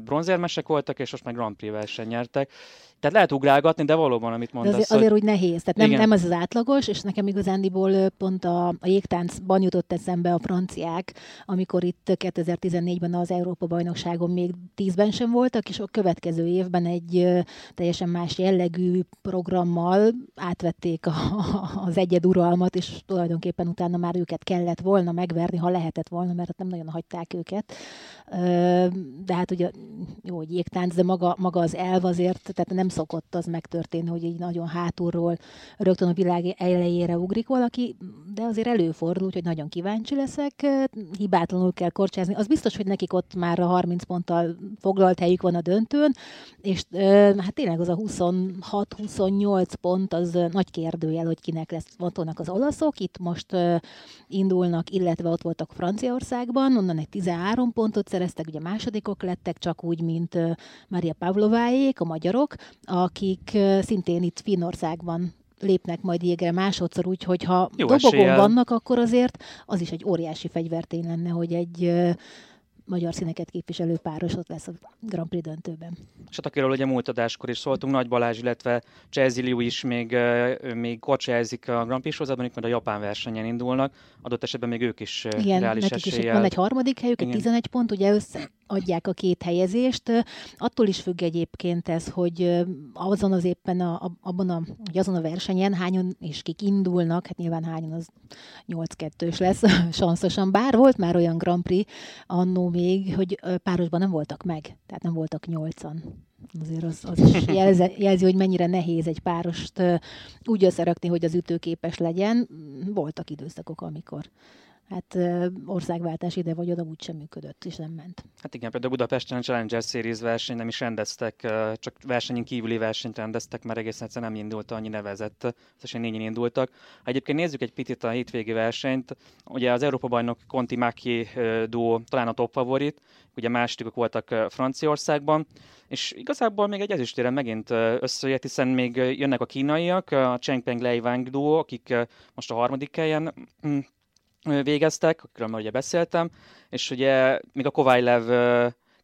bronzérmesek voltak, és most meg Grand Prix verseny nyertek. Tehát lehet ugrálgatni, de valóban, amit mondasz. De azért, azért hogy... úgy nehéz. Tehát nem, nem az az átlagos, és nekem igazándiból pont a, a jégtáncban jutott eszembe a franciák, amikor itt 2014-ben az Európa-bajnokságon még 10-ben sem voltak, és a következő évben egy teljesen más jellegű programmal átvették a, az egyed uralmat, és tulajdonképpen utána már őket kellett volna megverni, ha lehetett volna, mert nem nagyon hagyták őket. De hát ugye jó, hogy jégtánc, de maga, maga az elv azért, tehát nem szokott az megtörténni, hogy így nagyon hátulról rögtön a világ elejére ugrik valaki, de azért előfordul, hogy nagyon kíváncsi leszek, hibátlanul kell korcsázni. Az biztos, hogy nekik ott már a 30 ponttal foglalt helyük van a döntőn, és hát tényleg az a 26-28 pont az nagy kérdőjel, hogy kinek lesz vontónak az olaszok. Itt most indulnak, illetve ott voltak Franciaországban, onnan egy 13 pontot szereztek, ugye másodikok lettek, csak úgy, mint Maria Pavlováék, a magyarok, akik szintén itt Finnországban lépnek majd jégre másodszor, úgyhogy ha Jó dobogon eséllyel. vannak, akkor azért az is egy óriási fegyvertény lenne, hogy egy magyar színeket képviselő páros ott lesz a Grand Prix döntőben. És hát akiről ugye múlt adáskor is szóltunk, Nagy Balázs, illetve Chelsea Liu is még, még kocsázik a Grand Prix sorozatban, itt majd a japán versenyen indulnak, adott esetben még ők is Igen, reális nekik eséllyel. is van egy harmadik helyük, egy 11 pont, ugye össze adják a két helyezést. Attól is függ egyébként ez, hogy azon az éppen a, abban a, hogy azon a versenyen hányan és kik indulnak, hát nyilván hányan az 8-2-s lesz, sanszosan, bár volt már olyan Grand Prix annó még, hogy párosban nem voltak meg, tehát nem voltak nyolcan. Azért az, az is jelzi, jelzi, hogy mennyire nehéz egy párost úgy összerakni, hogy az ütőképes legyen. Voltak időszakok, amikor hát országváltás ide vagy oda úgysem működött, és nem ment. Hát igen, például Budapesten a Challenger Series verseny nem is rendeztek, csak versenyen kívüli versenyt rendeztek, mert egészen egyszerűen nem indult annyi nevezett, összesen négyen indultak. Ha egyébként nézzük egy picit a hétvégi versenyt, ugye az Európa-bajnok Conti Maki duó talán a top favorit, ugye másodikok voltak Franciaországban, és igazából még egy ezüstére megint összejött, hiszen még jönnek a kínaiak, a Cheng Peng Lei Wang duó, akik most a harmadik helyen mm, végeztek, akiről már ugye beszéltem, és ugye még a Koválylev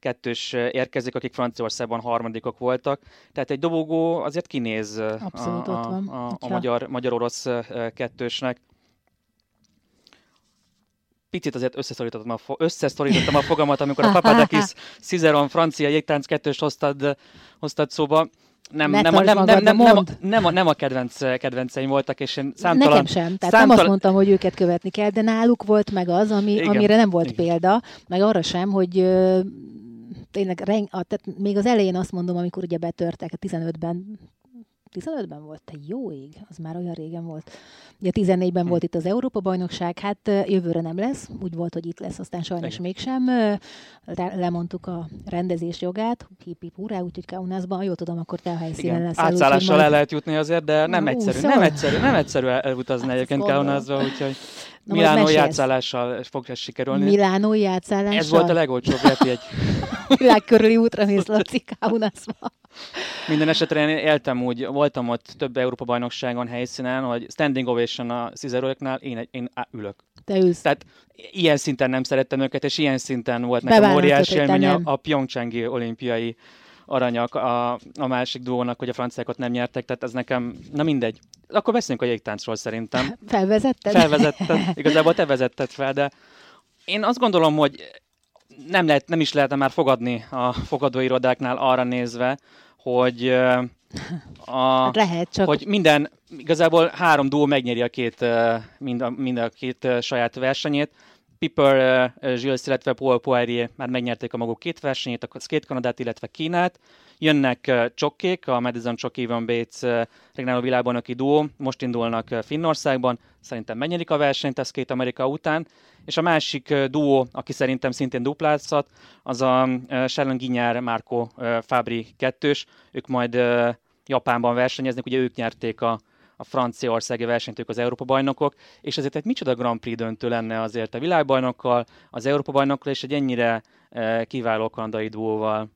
kettős érkezik, akik Franciaországban harmadikok voltak. Tehát egy dobogó azért kinéz Abszolút a, a, a, a magyar, magyar-orosz kettősnek. Picit azért összeszorítottam a, fo- összeszorítottam a fogamat, amikor a Papadakis Cizeron francia jégtánc kettőst hoztad, hoztad szóba nem, ne nem, a, nem, magad, nem, nem, nem, nem, a, nem a kedvenc, eh, kedvenceim voltak, és én számtalan... Nekem sem, tehát számtalan... nem azt mondtam, hogy őket követni kell, de náluk volt meg az, ami, Igen. amire nem volt Igen. példa, meg arra sem, hogy tényleg, a, tehát még az elején azt mondom, amikor ugye betörtek hát a 15-ben, 15-ben volt? Te jó ég, az már olyan régen volt. Ugye 14-ben hm. volt itt az Európa-bajnokság, hát jövőre nem lesz, úgy volt, hogy itt lesz, aztán sajnos Igen. mégsem. Lemondtuk a rendezés jogát, hip hip hurrá, úgyhogy Kaunasban, jól tudom, akkor te a helyszínen lesz. Átszállással el lehet jutni azért, de nem egyszerű, szóval... nem egyszerű, nem egyszerű elutazni hát egyébként Kaunasba, úgyhogy Na, Milánó játszállással fog ez sikerülni. Milánó játszállással? Ez volt a legolcsóbb repjegy. Világ körüli útra mész, Laci Kaunasba. Minden esetre én éltem úgy, voltam ott több Európa bajnokságon helyszínen, hogy standing ovation a Cizeroiknál, én, én ülök. Te ülsz. Tehát ilyen szinten nem szerettem őket, és ilyen szinten volt nekem óriási élmény a, a Pyeongchangi olimpiai aranyak a, a másik duónak, hogy a franciákat nem nyertek, tehát ez nekem, na mindegy. Akkor beszéljünk a jégtáncról szerintem. Felvezetted? Felvezetted. Igazából te vezetted fel, de én azt gondolom, hogy nem, lehet, nem is lehetne már fogadni a fogadóirodáknál arra nézve, hogy a, Lehet, csak... hogy minden, igazából három duó megnyeri a két, mind a, mind a két saját versenyét. Piper, Gilles, illetve Paul Poirier már megnyerték a maguk két versenyét, a két Kanadát, illetve Kínát. Jönnek csokkék, a Madison Chock Evan Bates regnáló világbajnoki duó, most indulnak Finnországban, szerintem megnyerik a versenyt, ez két Amerika után, és a másik duó, aki szerintem szintén duplázhat, az a Sharon Ginyár, Marco Fabri kettős, ők majd Japánban versenyeznek, ugye ők nyerték a, a franciaországi versenyt, ők az Európa-bajnokok, és ezért egy micsoda Grand Prix döntő lenne azért a világbajnokkal, az Európa-bajnokkal és egy ennyire kiváló kanadai duóval.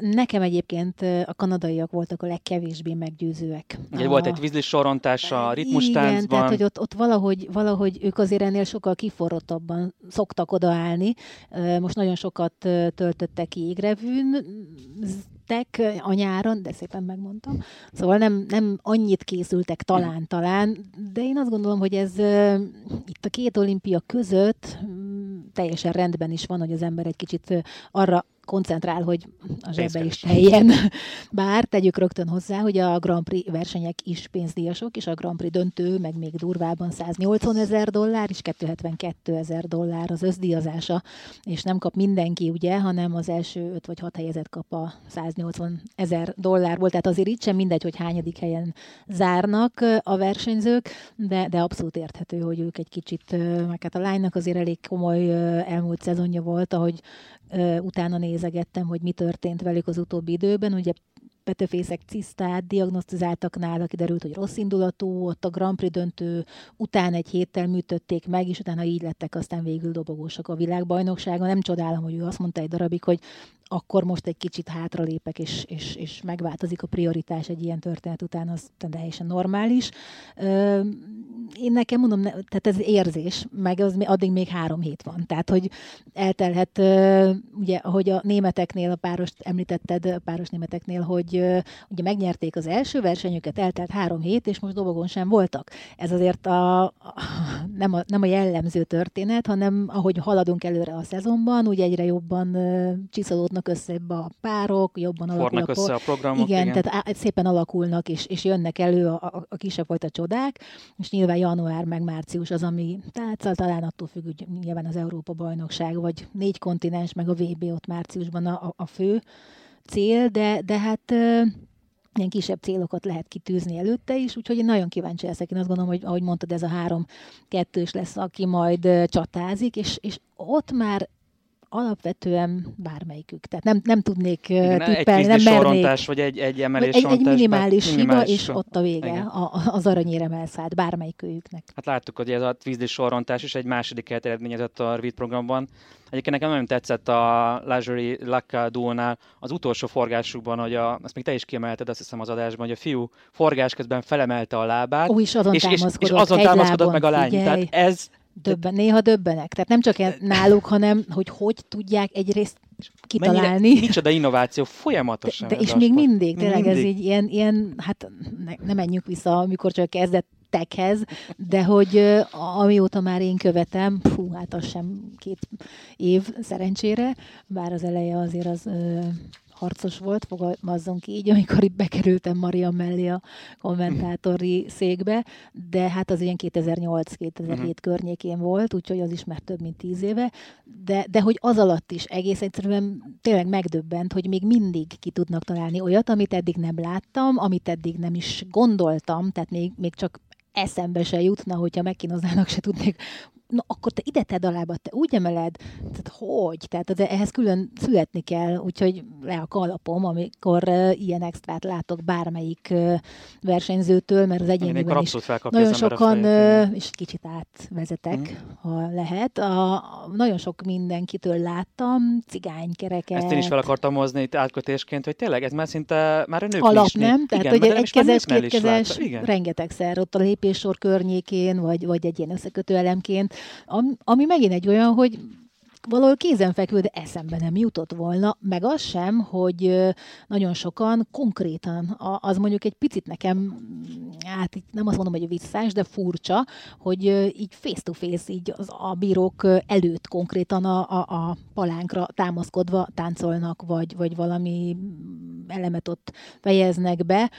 Nekem egyébként a kanadaiak voltak a legkevésbé meggyőzőek. Ugye a... volt egy vízlis sorontása a ritmustáncban. Igen, tehát hogy ott, ott valahogy, valahogy ők azért ennél sokkal kiforrottabban szoktak odaállni. Most nagyon sokat töltöttek ki égrevűn, a nyáron, de szépen megmondtam. Szóval nem, nem annyit készültek talán-talán, de én azt gondolom, hogy ez itt a két olimpia között um, teljesen rendben is van, hogy az ember egy kicsit arra koncentrál, hogy a zsebe is teljen. Bár tegyük rögtön hozzá, hogy a Grand Prix versenyek is pénzdíjasok, és a Grand Prix döntő, meg még durvában 180 ezer dollár, és 272 ezer dollár az összdíjazása, és nem kap mindenki, ugye, hanem az első 5 vagy 6 helyezet kap a 180 ezer dollárból, tehát azért itt sem mindegy, hogy hányadik helyen zárnak a versenyzők, de, de abszolút érthető, hogy ők egy kicsit, meg hát a lánynak azért elég komoly elmúlt szezonja volt, ahogy utána nézegettem, hogy mi történt velük az utóbbi időben. Ugye petőfészek cisztát diagnosztizáltak nála, kiderült, hogy rossz indulatú, ott a Grand Prix döntő után egy héttel műtötték meg, és utána így lettek aztán végül dobogósak a világbajnokságon. Nem csodálom, hogy ő azt mondta egy darabig, hogy akkor most egy kicsit hátralépek, és, és, és megváltozik a prioritás egy ilyen történet után, az teljesen normális. Én nekem mondom, tehát ez érzés, meg az addig még három hét van. Tehát, hogy eltelhet, ugye, ahogy a németeknél, a párost említetted, a páros németeknél, hogy ugye megnyerték az első versenyüket, eltelt három hét, és most dobogon sem voltak. Ez azért a, a, nem, a, nem a jellemző történet, hanem ahogy haladunk előre a szezonban, ugye egyre jobban csiszolódnak fognak össze ebbe a párok, jobban alakulnak. össze a programok. Igen, igen. tehát szépen alakulnak, és, és jönnek elő a, a, a kisebb fajta csodák, és nyilván január meg március az, ami, tehát talán attól függ, hogy nyilván az Európa-bajnokság, vagy négy kontinens, meg a VB ott márciusban a, a, a fő cél, de, de hát ilyen kisebb célokat lehet kitűzni előtte is, úgyhogy én nagyon kíváncsi leszek. Én azt gondolom, hogy ahogy mondtad, ez a három kettős lesz, aki majd csatázik, és, és ott már alapvetően bármelyikük. Tehát nem, nem tudnék Igen, tippelni, egy nem mernék. vagy egy, egy emelés egy, egy minimális hiba, minimális és so. ott a vége, a, az aranyérem elszállt bármelyikőjüknek. Hát láttuk, hogy ez a vízlis sorrontás is egy második helyet eredményezett a Rvid programban. Egyébként nekem nagyon tetszett a Luxury Lacka duónál az utolsó forgásukban, hogy a, azt még te is kiemelted, azt hiszem az adásban, hogy a fiú forgás közben felemelte a lábát. Ó, és azon és, és, és azon támaszkodott meg a lány. Figyelj. Tehát ez, Döbben, néha döbbenek. Tehát nem csak náluk, hanem hogy hogy tudják egyrészt kitalálni. Mennyire, micsoda innováció, folyamatosan. De, de és még mindig, tényleg mindig. ez így ilyen, ilyen hát ne, ne menjünk vissza, amikor csak kezdett tekhez, de hogy amióta már én követem, fú, hát az sem két év szerencsére, bár az eleje azért az harcos volt, fogalmazzunk így, amikor itt bekerültem Maria mellé a kommentátori székbe, de hát az ilyen 2008-2007 uh-huh. Mhm. környékén volt, úgyhogy az is már több mint tíz éve, de, de hogy az alatt is egész egyszerűen tényleg megdöbbent, hogy még mindig ki tudnak találni olyat, amit eddig nem láttam, amit eddig nem is gondoltam, tehát még, még csak eszembe se jutna, hogyha megkínoznának, se tudnék na akkor te ide tedd alába, te úgy emeled, tehát hogy? Tehát az, ehhez külön születni kell, úgyhogy le a kalapom, amikor uh, ilyen extrát látok bármelyik uh, versenyzőtől, mert az egyéniben is nagyon sokan, uh, és kicsit átvezetek, mm. ha lehet. A, a, nagyon sok mindenkitől láttam, cigánykereket. Ezt én is fel akartam hozni itt átkötésként, hogy tényleg ez már szinte már a nők Alap, is, nem? Tehát, igen, hogy egy kezes, két kezes, rengetegszer ott a lépéssor környékén, vagy, vagy egy ilyen összekötő elemként, ami megint egy olyan, hogy valahol kézenfekvő, de eszembe nem jutott volna, meg az sem, hogy nagyon sokan konkrétan, az mondjuk egy picit nekem, hát nem azt mondom, hogy visszás, de furcsa, hogy így face-to-face, így az, a bírók előtt konkrétan a, a, a palánkra támaszkodva táncolnak, vagy, vagy valami elemet ott fejeznek be,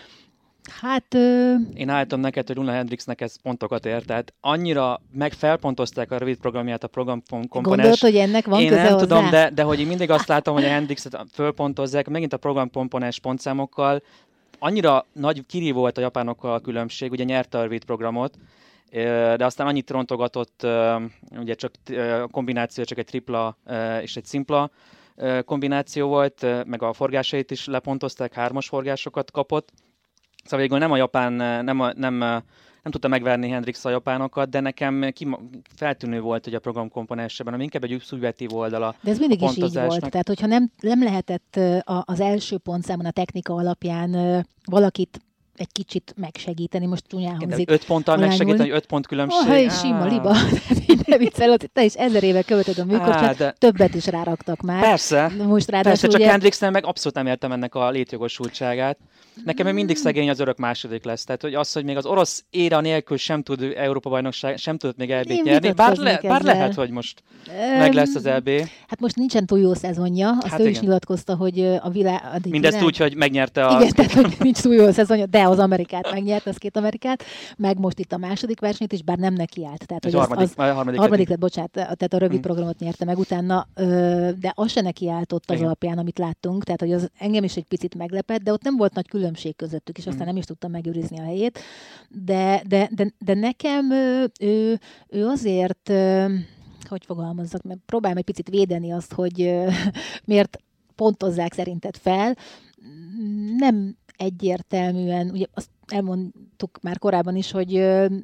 Hát... Ö... Én állítom neked, hogy Luna Hendrixnek ez pontokat ért, tehát annyira megfelpontozták a rövid programját a program komponens. Gondolod, hogy ennek van Én köze nem hozzá? tudom, de, de hogy én mindig azt látom, hogy a Hendrixet fölpontozzák, megint a program komponens pontszámokkal. Annyira nagy kiri volt a japánokkal a különbség, ugye nyerte a rövid programot, de aztán annyit rontogatott, ugye csak a kombináció csak egy tripla és egy szimpla kombináció volt, meg a forgásait is lepontozták, hármas forgásokat kapott, Szóval végül nem a japán, nem, a, nem nem tudta megverni Hendrix a japánokat, de nekem kim- feltűnő volt, hogy a programkomponensében, ami inkább egy szubjektív oldala. De ez mindig is így volt. Tehát, hogyha nem, nem lehetett az első pontszámon a technika alapján valakit egy kicsit megsegíteni, most csúnyán de hangzik. öt ponttal arányul. megsegíteni, hogy öt pont különbség. Oh, és sima liba. Így ne viccelod, te is ezer éve követed a Á, műkorcsát, de többet is ráraktak már. persze, Most ráadásul persze, csak ugye, Hendrixnél meg abszolút nem értem ennek a létjogosultságát. Nekem még mindig szegény az örök második lesz. Tehát, hogy az, hogy még az orosz éra nélkül sem tud Európa bajnokság, sem tudott még EB-t Én nyerni, bár, le, bár lehet, hogy most Öm, meg lesz az EB. Hát most nincsen túl jó szezonja, azt Hát ő is igen. nyilatkozta, hogy a világ... Mindezt világ- úgy, hogy megnyerte a... Igen, tehát hogy nincs túl jó szezonja, de az Amerikát megnyert, az két Amerikát, meg most itt a második versenyt is, bár nem neki állt. Tehát, hogy az, harmadik, az, a harmadik, harmadik lett, bocsánat, tehát a rövid Mm. programot nyerte meg utána, de az se neki állt ott az Igen. alapján, amit láttunk, tehát hogy az engem is egy picit meglepett, de ott nem volt nagy különbség közöttük, és aztán Mm. nem is tudtam megőrizni a helyét, de, de, de, de nekem ö, ő, ő azért, hogy fogalmazzak, mert próbálom egy picit védeni azt, hogy miért pontozzák szerinted fel, nem egyértelműen, ugye azt elmondtuk már korábban is, hogy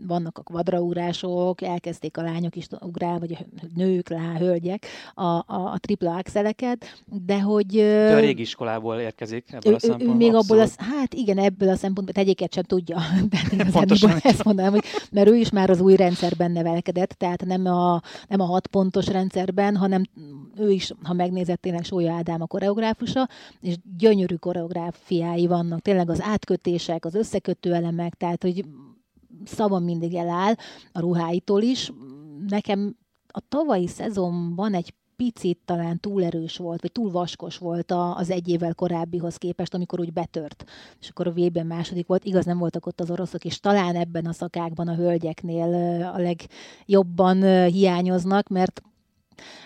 vannak a kvadraúrások, elkezdték a lányok is ugrál, vagy a nők, lá, hölgyek a, a, a tripla axeleket, de hogy... Ő a régi iskolából érkezik ebből ő, a ő szempontból. még abból, az, hát igen, ebből a szempontból, egyiket sem tudja. Pontosan. Ezt mondanám, hogy, mert ő is már az új rendszerben nevelkedett, tehát nem a, nem a hat pontos rendszerben, hanem ő is, ha megnézett, tényleg Sója Ádám a koreográfusa, és gyönyörű koreográfiái vannak, tényleg az átkötések, az összekötő elemek, tehát hogy szavam mindig eláll a ruháitól is. Nekem a tavalyi szezonban egy picit talán túl erős volt, vagy túl vaskos volt a, az egy évvel korábbihoz képest, amikor úgy betört. És akkor a V-ben második volt. Igaz, nem voltak ott az oroszok, és talán ebben a szakákban a hölgyeknél a legjobban hiányoznak, mert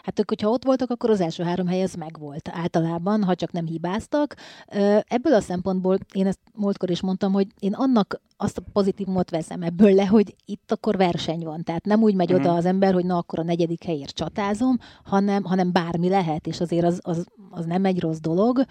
Hát ők, hogyha ott voltak, akkor az első három hely az megvolt általában, ha csak nem hibáztak. Ebből a szempontból én ezt múltkor is mondtam, hogy én annak azt a pozitívumot veszem ebből le, hogy itt akkor verseny van. Tehát nem úgy megy Mhm. oda az ember, hogy na akkor a negyedik helyért csatázom, hanem, hanem bármi lehet, és azért az, az, az nem egy rossz dolog,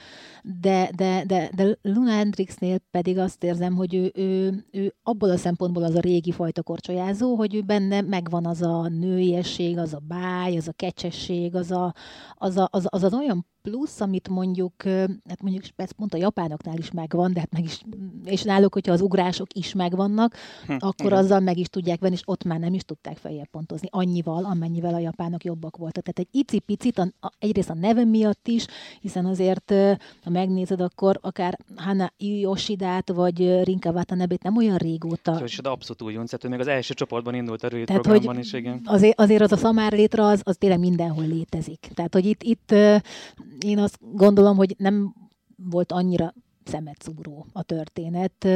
de, de, de, de Luna Hendrixnél pedig azt érzem, hogy ő, ő, ő abból a szempontból az a régi fajta korcsolyázó, hogy ő benne megvan az a nőiesség, az a báj, az a kecsesség, az a, az, a, az, az, az olyan plusz, amit mondjuk, hát mondjuk ezt pont a japánoknál is megvan, de hát meg is, és náluk, hogyha az ugrások is megvannak, Hm, akkor igen. azzal meg is tudják venni, és ott már nem is tudták feljebb pontozni annyival, amennyivel a japánok jobbak voltak. Tehát egy icipicit, a, a, egyrészt a neve miatt is, hiszen azért, ha megnézed, akkor akár Hana Yoshidát, vagy Rinka Watanabét nem olyan régóta És de abszolút újonc, tehát ő még az első csoportban indult rövid Tehát, programban hogy is, igen. azért, azért az a szamár létre, az, az tényleg mindenhol létezik. Tehát, hogy itt, itt én azt gondolom, hogy nem volt annyira szemetszúró a történet.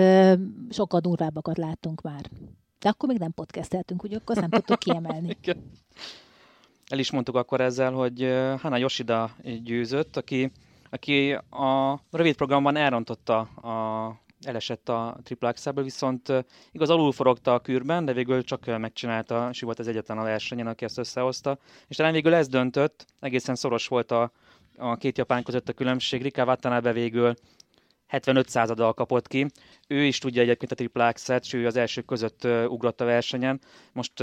Sokkal durvábbakat láttunk már. De akkor még nem podcasteltünk, úgy akkor nem tudtuk kiemelni. El is mondtuk akkor ezzel, hogy Hana Yoshida győzött, aki, aki a rövid programban elrontotta a elesett a triple axelből, viszont igaz alulforogta a kürben, de végül csak megcsinálta, és volt az egyetlen a versenyen, aki ezt összehozta. És talán végül ez döntött, egészen szoros volt a, a két japán között a különbség. Rika Watanabe végül 75 századdal kapott ki. Ő is tudja egyébként a triple axelt, és ő az első között ugrott a versenyen. Most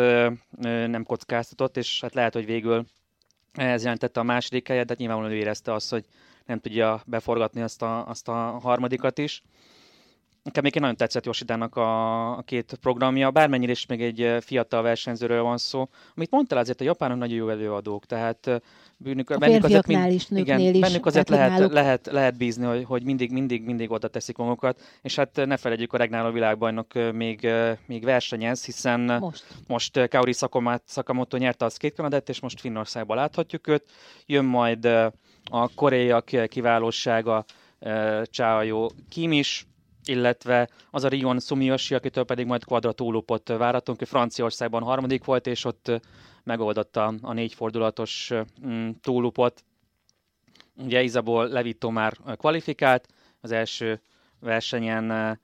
nem kockáztatott, és hát lehet, hogy végül ez jelentette a második helyet, de hát nyilvánvalóan ő érezte azt, hogy nem tudja beforgatni azt a, azt a harmadikat is. Nekem még nagyon tetszett Josidának a, a két programja, bármennyire is még egy fiatal versenyzőről van szó. Amit mondtál, azért a japánok nagyon jó előadók, tehát ö, bennük, A bennük azért férfiaknál is, igen, is. bennük azért lehet, náluk- lehet, lehet bízni, hogy, hogy mindig, mindig, mindig oda teszik magukat, és hát ne felejtjük, a Regnáló világbajnok még, még versenyez, hiszen Most. most Kaori Sakamoto, nyerte az két Kanadát, és most Finnországban láthatjuk őt. Jön majd a koreaiak kiválósága, Chao Kim is, illetve az a Rion Sumiyoshi, akitől pedig majd quadratólupot várhatunk, ő Franciaországban harmadik volt, és ott megoldotta a négy fordulatos mm, túlupot. Ugye Isabel Levito már kvalifikált, az első versenyen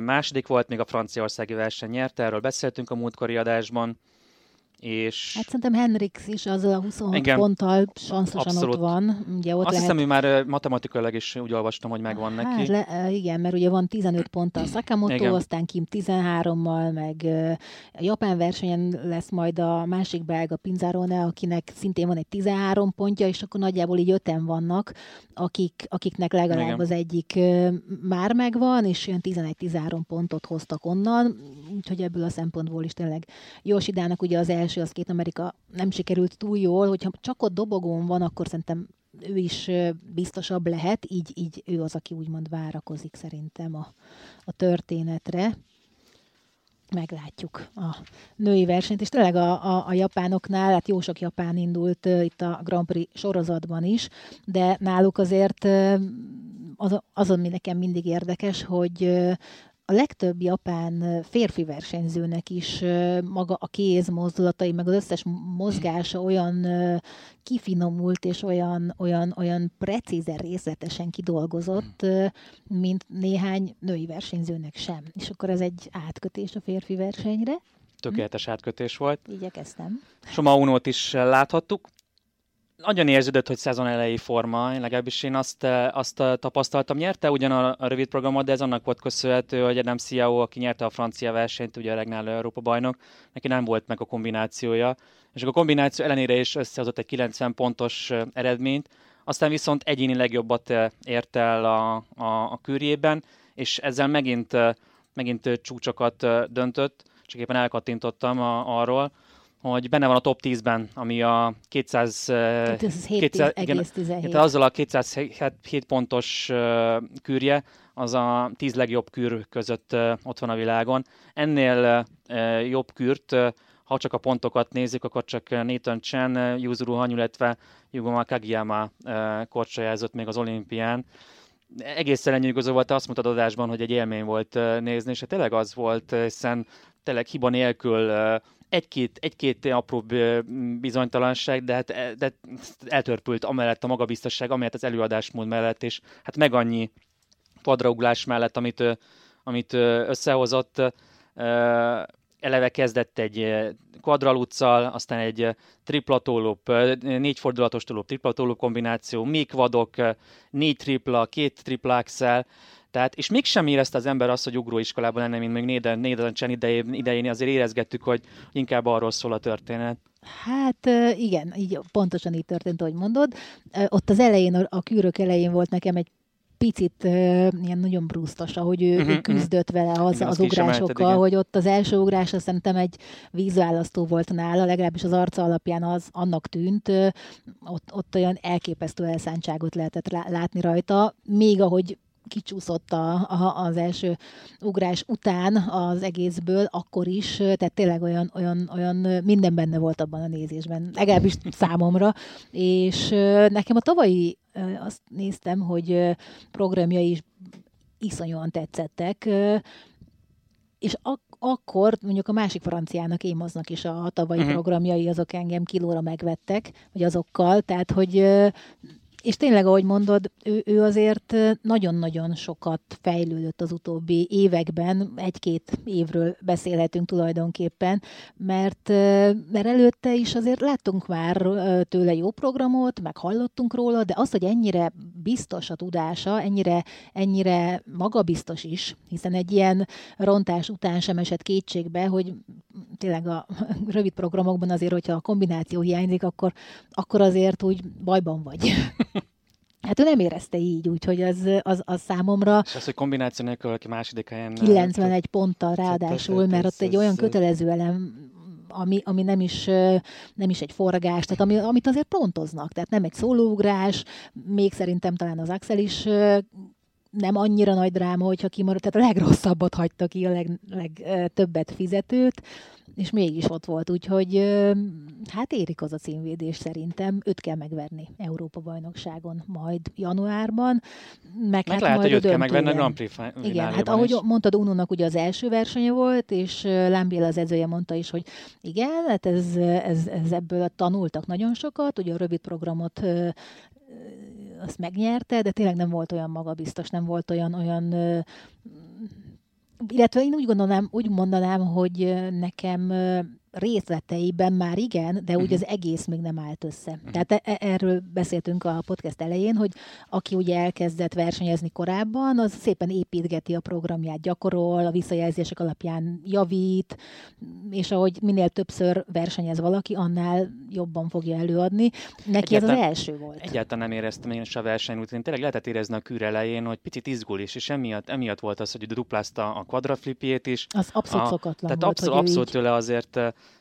második volt, még a franciaországi verseny nyerte, erről beszéltünk a múltkori adásban. És... Hát szerintem Henrix is azzal a 26 Igen. ponttal sanszosan Abszolút. ott van. Ugye ott Azt lehet... hiszem, hogy már matematikailag is úgy olvastam, hogy megvan Hát, neki. le, igen, mert ugye van 15 ponttal Sakamoto, Igen. aztán Kim 13-mal, meg a japán versenyen lesz majd a másik belga Pinzarone, akinek szintén van egy 13 pontja, és akkor nagyjából így öten vannak, akik, akiknek legalább Igen. az egyik már megvan, és olyan 11-13 pontot hoztak onnan, úgyhogy ebből a szempontból is tényleg Josidának ugye az első, az két Amerika nem sikerült túl jól, hogyha csak ott dobogón van, akkor szerintem ő is biztosabb lehet, így, így ő az, aki úgymond várakozik szerintem a, a történetre. Meglátjuk a női versenyt, és tényleg a, a, a japánoknál, hát jó sok japán indult uh, itt a Grand Prix sorozatban is, de náluk azért uh, az, az, ami nekem mindig érdekes, hogy uh, a legtöbb japán férfi versenyzőnek is maga a kéz mozdulatai, meg az összes mozgása olyan kifinomult és olyan, olyan, olyan precízen, részletesen kidolgozott, ö, mint néhány női versenyzőnek sem. És akkor ez egy átkötés a férfi versenyre. Tökéletes átkötés volt. Igyekeztem. Soma Unót is láthattuk. Nagyon érződött, hogy szezon elejé forma, legalábbis én azt, eh, azt eh, tapasztaltam. Nyerte ugyan a, a rövid programot, de ez annak volt köszönhető, hogy Adam Ciao, aki nyerte a francia versenyt, ugye a regnál Európa bajnok, neki nem volt meg a kombinációja, és a kombináció ellenére is összehozott egy 90 pontos eh, eredményt, aztán viszont egyéni legjobbat ért el a, a, a kürjében, és ezzel megint, megint csúcsokat döntött, csak éppen elkattintottam a, arról, hogy benne van a top 10-ben, ami a 200... eh, 200 igen, 2,17. tehát azzal a 207 pontos uh, kürje, az a 10 legjobb kür között uh, ott van a világon. Ennél jobb kürt, ha csak a pontokat nézzük, akkor csak Nathan Chen, Yuzuru Han, illetve Yugoma Kagiyama korcsolyázott még az olimpián. Egészen lenyűgöző volt, azt mondtad adásban, hogy egy élmény volt nézni, és tényleg az volt, hiszen tényleg hiba nélkül egy-két, egy-két apró bizonytalanság, de hát e- de eltörpült amellett a magabiztosság, amellett az előadásmód mellett, és hát meg annyi padrauglás mellett, amit, amit összehozott. Eleve kezdett egy ö, quadraluccal, aztán egy ö, négy fordulatos tólóp, triplatólóp kombináció, még kvadok, ö, négy tripla, két tripla axel, tehát, és mégsem érezte az ember azt, hogy ugróiskolában lenne, mint még Néden, Néden idején, idején, azért érezgettük, hogy inkább arról szól a történet. Hát igen, így pontosan így történt, ahogy mondod. Ott az elején, a- kűrök elején volt nekem egy picit ö, ilyen nagyon brusztos, ahogy ő, Mhm, uh-huh, ő mhm. küzdött vele az, Igen, az emelted, ugrásokkal, igen. hogy ott az első ugrás azt szerintem egy vízválasztó volt nála, legalábbis az arca alapján az annak tűnt. Ö, Ott, ott olyan elképesztő elszántságot lehetett lá- látni rajta, még ahogy kicsúszott a, a, az első ugrás után az egészből, akkor is, tehát tényleg olyan, olyan, olyan minden benne volt abban a nézésben, legalábbis számomra, és nekem a tavalyi azt néztem, hogy programjai is iszonyúan tetszettek, és ak- akkor mondjuk a másik franciának, Émoznak is a tavalyi uh-huh. programjai, azok engem kilóra megvettek, vagy azokkal, tehát hogy és tényleg, ahogy mondod, ő, ő azért nagyon-nagyon sokat fejlődött az utóbbi években, egy-két évről beszélhetünk tulajdonképpen, mert, mert előtte is azért láttunk már tőle jó programot, meg hallottunk róla, de az, hogy ennyire biztos a tudása, ennyire, ennyire magabiztos is, hiszen egy ilyen rontás után sem esett kétségbe, hogy tényleg a rövid programokban azért, hogyha a kombináció hiányzik, akkor, akkor azért úgy bajban vagy. Hát ő nem érezte így, úgyhogy az, az, az számomra És az, hogy kombináció nélkül, aki második helyen... 91 ponttal ráadásul, mert ott egy olyan ez- kötelező elem, ami, ami nem, is, nem is egy forgás, tehát ami, amit azért pontoznak, tehát nem egy szólóugrás, még szerintem talán az Axel is nem annyira nagy dráma, hogyha kimarad, tehát a legrosszabbat hagyta ki, a leg, legtöbbet fizetőt, és mégis ott volt, úgyhogy hát érik az a címvédés szerintem, őt kell megverni Európa-bajnokságon majd januárban, meg, Meg hát lehet, majd hogy őt kell megvenni a. Grand Prix Igen, hát ahogy is. mondtad, Unónak ugye az első versenye volt, és ö, Lambiel az edzője mondta is, hogy igen, hát ez, ez, ez ebből tanultak nagyon sokat, ugye a rövid programot azt megnyerte, de tényleg nem volt olyan magabiztos, nem volt olyan, olyan ö, illetve én úgy gondolnám, úgy mondanám, hogy nekem részleteiben már igen, de úgy uh-huh. az egész még nem állt össze. Uh-huh. Tehát e- erről beszéltünk a podcast elején, hogy aki ugye elkezdett versenyezni korábban, az szépen építgeti a programját, gyakorol, a visszajelzések alapján javít, és ahogy minél többször versenyez valaki, annál jobban fogja előadni. Neki egyáltalán, ez az első volt. Egyáltalán nem éreztem én is a versenyútén. Tényleg lehetett érezni a kür elején, hogy picit izgul is, és emiatt, emiatt volt az, hogy duplázta a quadraflipjét is. Az abszolút a, szokatlan Tehát volt, abszolút, abszolút tőle azért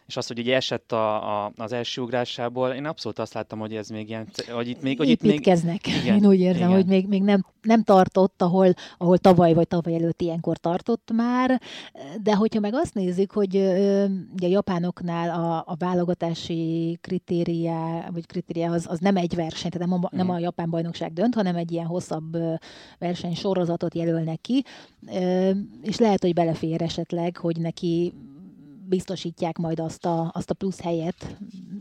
és az, hogy ugye esett a, a, az első ugrásából, én abszolút azt láttam, hogy ez még ilyen, hogy itt még... Hogy itt még igen, én úgy érzem, igen. hogy még, még nem, nem tartott, ahol, ahol tavaly vagy tavaly előtt ilyenkor tartott már, de hogyha meg azt nézzük, hogy ugye a japánoknál a, a válogatási kritéria, vagy kritéria az, az nem egy verseny, tehát nem a, nem a mhm. japán bajnokság dönt, hanem egy ilyen hosszabb verseny sorozatot jelölnek ki, és lehet, hogy belefér esetleg, hogy neki biztosítják majd azt a, azt a plusz helyet,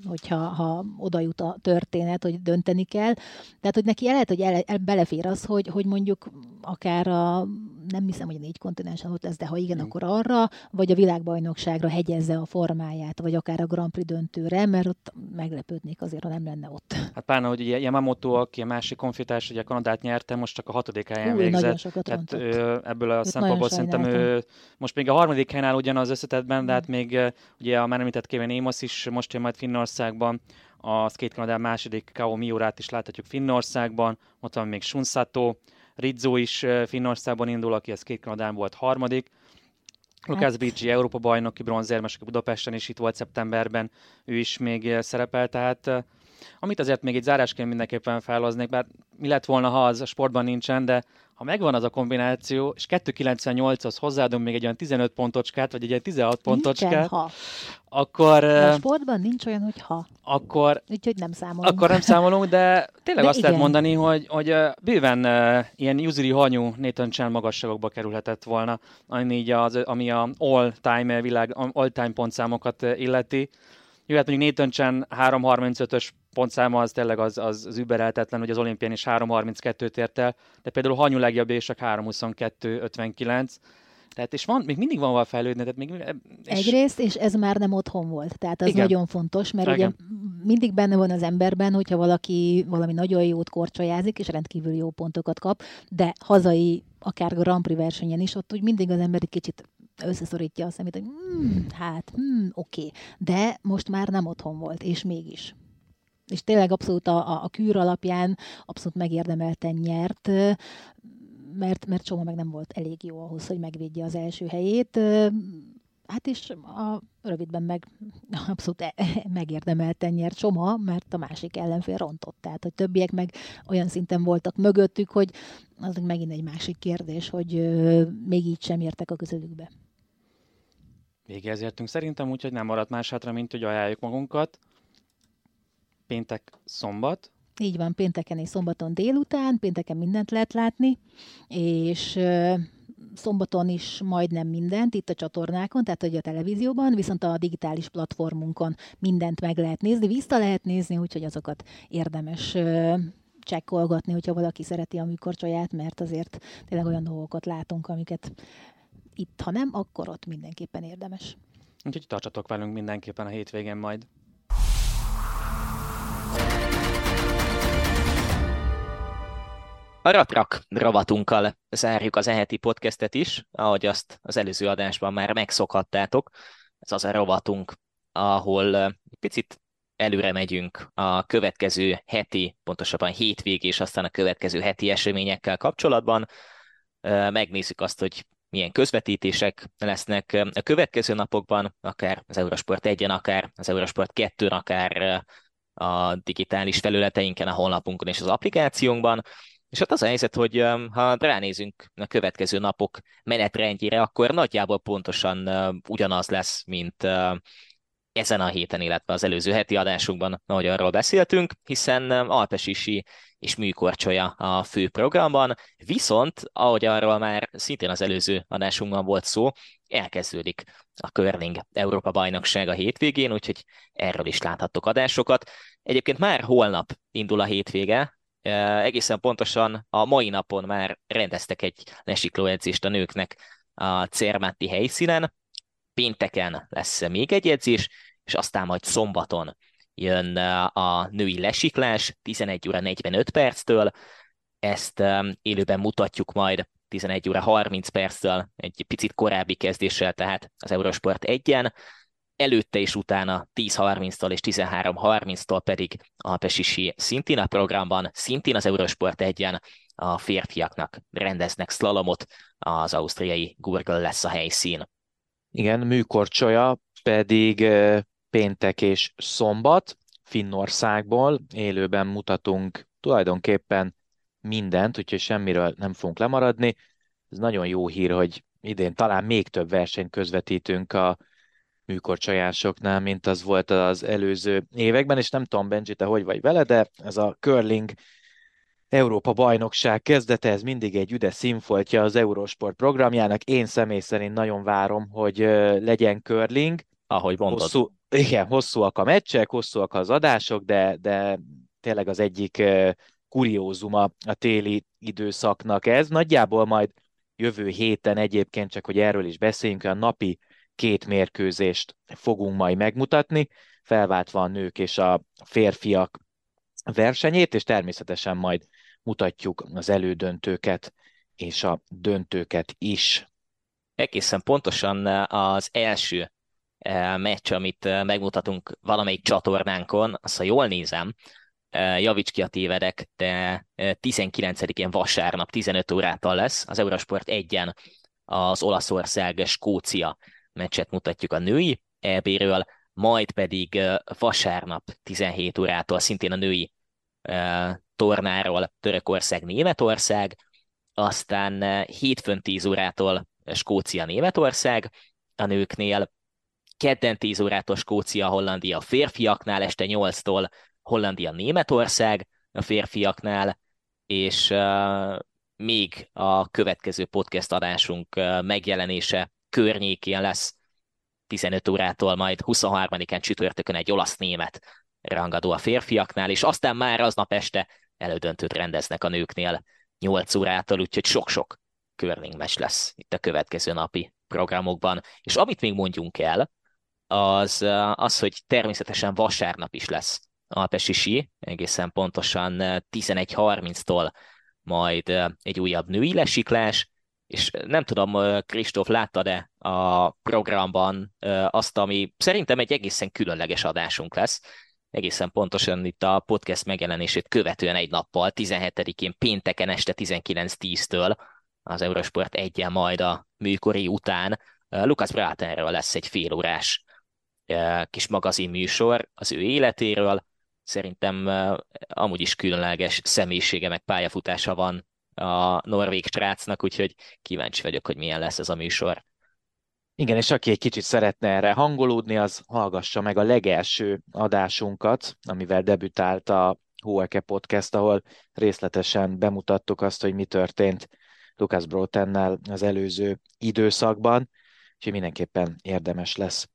hogyha ha oda jut a történet, hogy dönteni kell. Tehát, hogy neki lehet, hogy el, el, belefér az, hogy, hogy mondjuk akár a, nem hiszem, hogy a négy kontinensen ott lesz, de ha igen, mm. akkor arra, vagy a világbajnokságra hegyezze a formáját, vagy akár a Grand Prix döntőre, mert ott meglepődnék azért, ha nem lenne ott. Hát pláne, hogy ugye Yamamoto, aki a másik konfitás, ugye Kanadát nyerte, most csak a hatodik helyen Új, végzett. Tehát ebből a Őt szempontból szerintem ő most még a harmadik helyen áll ugyanaz összetetben, de hát mm. Még ugye a már említett Kevin Amos is most jön majd Finnországban, a Skate Canada második Kao Miurát is láthatjuk Finnországban, ott van még Shunsato, Rizzo is Finnországban indul, aki a Skate Canadán volt harmadik, Lukács hát. Bicsi, Európa bajnoki bronzérmes, aki Budapesten is itt volt szeptemberben, ő is még szerepel, tehát amit azért még egy zárásként mindenképpen felhoznék, bár mi lett volna, ha az a sportban nincsen, de ha megvan az a kombináció, és 298-hoz hozzáadom még egy olyan 15 pontocskát, vagy egy ilyen 16 pontocskát, Nincsen, ha. akkor... A sportban nincs olyan, hogy ha. Akkor... Úgyhogy nem számolunk. Akkor nem számolunk, de tényleg de azt igen. lehet mondani, hogy, hogy bőven ilyen Yuzuri Hanyú Nathan Chen magasságokba kerülhetett volna, ami, így az, ami a all-time világ, all-time pontszámokat illeti. Jöhet mondjuk Nathan Chen 335-ös pontszáma az tényleg az, az, az übereltetlen, hogy az olimpián is 3.32-t ért el, de például Hanyu legjobb és csak 3.22.59. Tehát és van, még mindig van val fejlődni. Tehát még, és... Egyrészt, és ez már nem otthon volt. Tehát ez Igen. nagyon fontos, mert Igen. ugye mindig benne van az emberben, hogyha valaki valami nagyon jót korcsolyázik, és rendkívül jó pontokat kap, de hazai, akár Grand Prix versenyen is, ott úgy mindig az ember egy kicsit összeszorítja a szemét, hogy hmm, hát, hmm, oké. Okay. De most már nem otthon volt, és mégis és tényleg abszolút a, a kűr alapján abszolút megérdemelten nyert, mert, mert Csoma meg nem volt elég jó ahhoz, hogy megvédje az első helyét. Hát és a rövidben meg abszolút e, megérdemelten nyert Csoma, mert a másik ellenfél rontott. Tehát, hogy többiek meg olyan szinten voltak mögöttük, hogy az megint egy másik kérdés, hogy még így sem értek a közelükbe. Végéhez értünk szerintem, úgyhogy nem maradt más hátra, mint hogy ajánljuk magunkat péntek, szombat. Így van, pénteken és szombaton délután, pénteken mindent lehet látni, és szombaton is majdnem mindent itt a csatornákon, tehát hogy a televízióban, viszont a digitális platformunkon mindent meg lehet nézni, vissza lehet nézni, úgyhogy azokat érdemes csekkolgatni, hogyha valaki szereti a műkorcsolyát, mert azért tényleg olyan dolgokat látunk, amiket itt, ha nem, akkor ott mindenképpen érdemes. Úgyhogy tartsatok velünk mindenképpen a hétvégén majd. A Ratrak ravatunkkal zárjuk az eheti podcastet is, ahogy azt az előző adásban már megszokhattátok. Ez az a rovatunk, ahol egy picit előre megyünk a következő heti, pontosabban hétvég és aztán a következő heti eseményekkel kapcsolatban. Megnézzük azt, hogy milyen közvetítések lesznek a következő napokban, akár az Eurosport 1-en, akár az Eurosport 2-n, akár a digitális felületeinken, a honlapunkon és az applikációnkban. És ott az a helyzet, hogy ha ránézünk a következő napok menetrendjére, akkor nagyjából pontosan ugyanaz lesz, mint ezen a héten, illetve az előző heti adásunkban, ahogy arról beszéltünk, hiszen Alpesisi és műkorcsolya a fő programban, viszont, ahogy arról már szintén az előző adásunkban volt szó, elkezdődik a Curling Európa bajnokság a hétvégén, úgyhogy erről is láthattok adásokat. Egyébként már holnap indul a hétvége, egészen pontosan a mai napon már rendeztek egy lesikló edzést a nőknek a Cermatti helyszínen, pénteken lesz még egy edzés, és aztán majd szombaton jön a női lesiklás 11 óra 45 perctől, ezt élőben mutatjuk majd 11 óra 30 perccel, egy picit korábbi kezdéssel, tehát az Eurosport 1-en, előtte és utána 10.30-tól és 13.30-tól pedig a Pesisi szintén a programban, szintén az Eurosport 1-en a férfiaknak rendeznek szlalomot, az ausztriai Gurgel lesz a helyszín. Igen, műkorcsolya pedig péntek és szombat Finnországból élőben mutatunk tulajdonképpen mindent, úgyhogy semmiről nem fogunk lemaradni. Ez nagyon jó hír, hogy idén talán még több versenyt közvetítünk a műkorcsajásoknál, mint az volt az előző években, és nem tudom, Benji, te hogy vagy vele, de ez a curling Európa bajnokság kezdete, ez mindig egy üde színfoltja az Eurosport programjának. Én személy szerint nagyon várom, hogy legyen curling. Ahogy mondod. Hosszú, igen, hosszúak a meccsek, hosszúak az adások, de, de tényleg az egyik kuriózuma a téli időszaknak ez. Nagyjából majd jövő héten egyébként, csak hogy erről is beszéljünk, a napi két mérkőzést fogunk majd megmutatni, felváltva a nők és a férfiak versenyét, és természetesen majd mutatjuk az elődöntőket és a döntőket is. Egészen pontosan az első meccs, amit megmutatunk valamelyik csatornánkon, azt ha jól nézem, javíts ki a tévedek, de 19-én vasárnap 15 órától lesz az Eurosport 1-en az Olaszország-Skócia meccset mutatjuk a női EB-ről, majd pedig vasárnap 17 órától szintén a női tornáról Törökország-Németország, aztán hétfőn 10 órától Skócia-Németország a nőknél, kedden 10 órától Skócia-Hollandia férfiaknál, este 8-tól Hollandia-Németország a férfiaknál, és uh, még a következő podcast adásunk uh, megjelenése környékén lesz 15 órától, majd 23-án csütörtökön egy olasz-német rangadó a férfiaknál, és aztán már aznap este elődöntőt rendeznek a nőknél 8 órától, úgyhogy sok-sok curling lesz itt a következő napi programokban. És amit még mondjunk el, az az, hogy természetesen vasárnap is lesz Alpesi sí, egészen pontosan 11.30-tól majd egy újabb női lesiklás, és nem tudom, Kristóf, láttad-e a programban azt, ami szerintem egy egészen különleges adásunk lesz, egészen pontosan itt a podcast megjelenését követően egy nappal, 17-én pénteken este 19.10-től az Eurosport egyen majd a műkori után. Lukas Bratenről lesz egy félórás kis magazin műsor az ő életéről. Szerintem amúgy is különleges személyisége meg pályafutása van a norvég strácnak, úgyhogy kíváncsi vagyok, hogy milyen lesz ez a műsor. Igen, és aki egy kicsit szeretne erre hangolódni, az hallgassa meg a legelső adásunkat, amivel debütált a Hóeke Podcast, ahol részletesen bemutattuk azt, hogy mi történt Lucas Brotennel az előző időszakban, úgyhogy mindenképpen érdemes lesz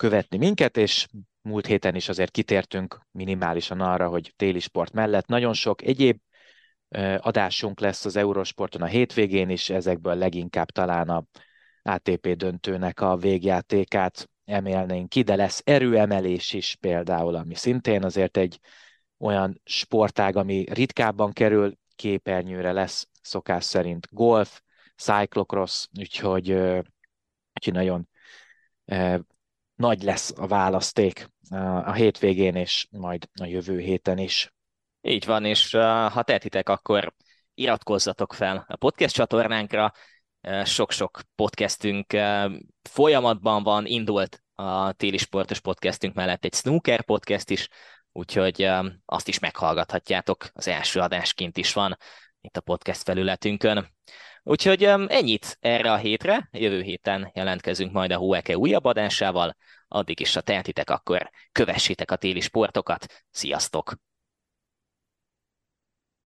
követni minket, és múlt héten is azért kitértünk minimálisan arra, hogy téli sport mellett nagyon sok egyéb adásunk lesz az Eurosporton a hétvégén is, ezekből leginkább talán a ATP döntőnek a végjátékát emelnénk ki, de lesz erőemelés is például, ami szintén azért egy olyan sportág, ami ritkábban kerül képernyőre lesz szokás szerint golf, cyclocross, úgyhogy, úgyhogy nagyon nagy lesz a választék a hétvégén és majd a jövő héten is. Így van, és ha tehetitek, akkor iratkozzatok fel a podcast csatornánkra, sok-sok podcastünk folyamatban van, indult a téli sportos podcastünk mellett egy snooker podcast is, úgyhogy azt is meghallgathatjátok, az első adásként is van itt a podcast felületünkön. Úgyhogy ennyit erre a hétre, jövő héten jelentkezünk majd a Hueke újabb adásával, addig is, ha tehetitek, akkor kövessétek a téli sportokat. Sziasztok!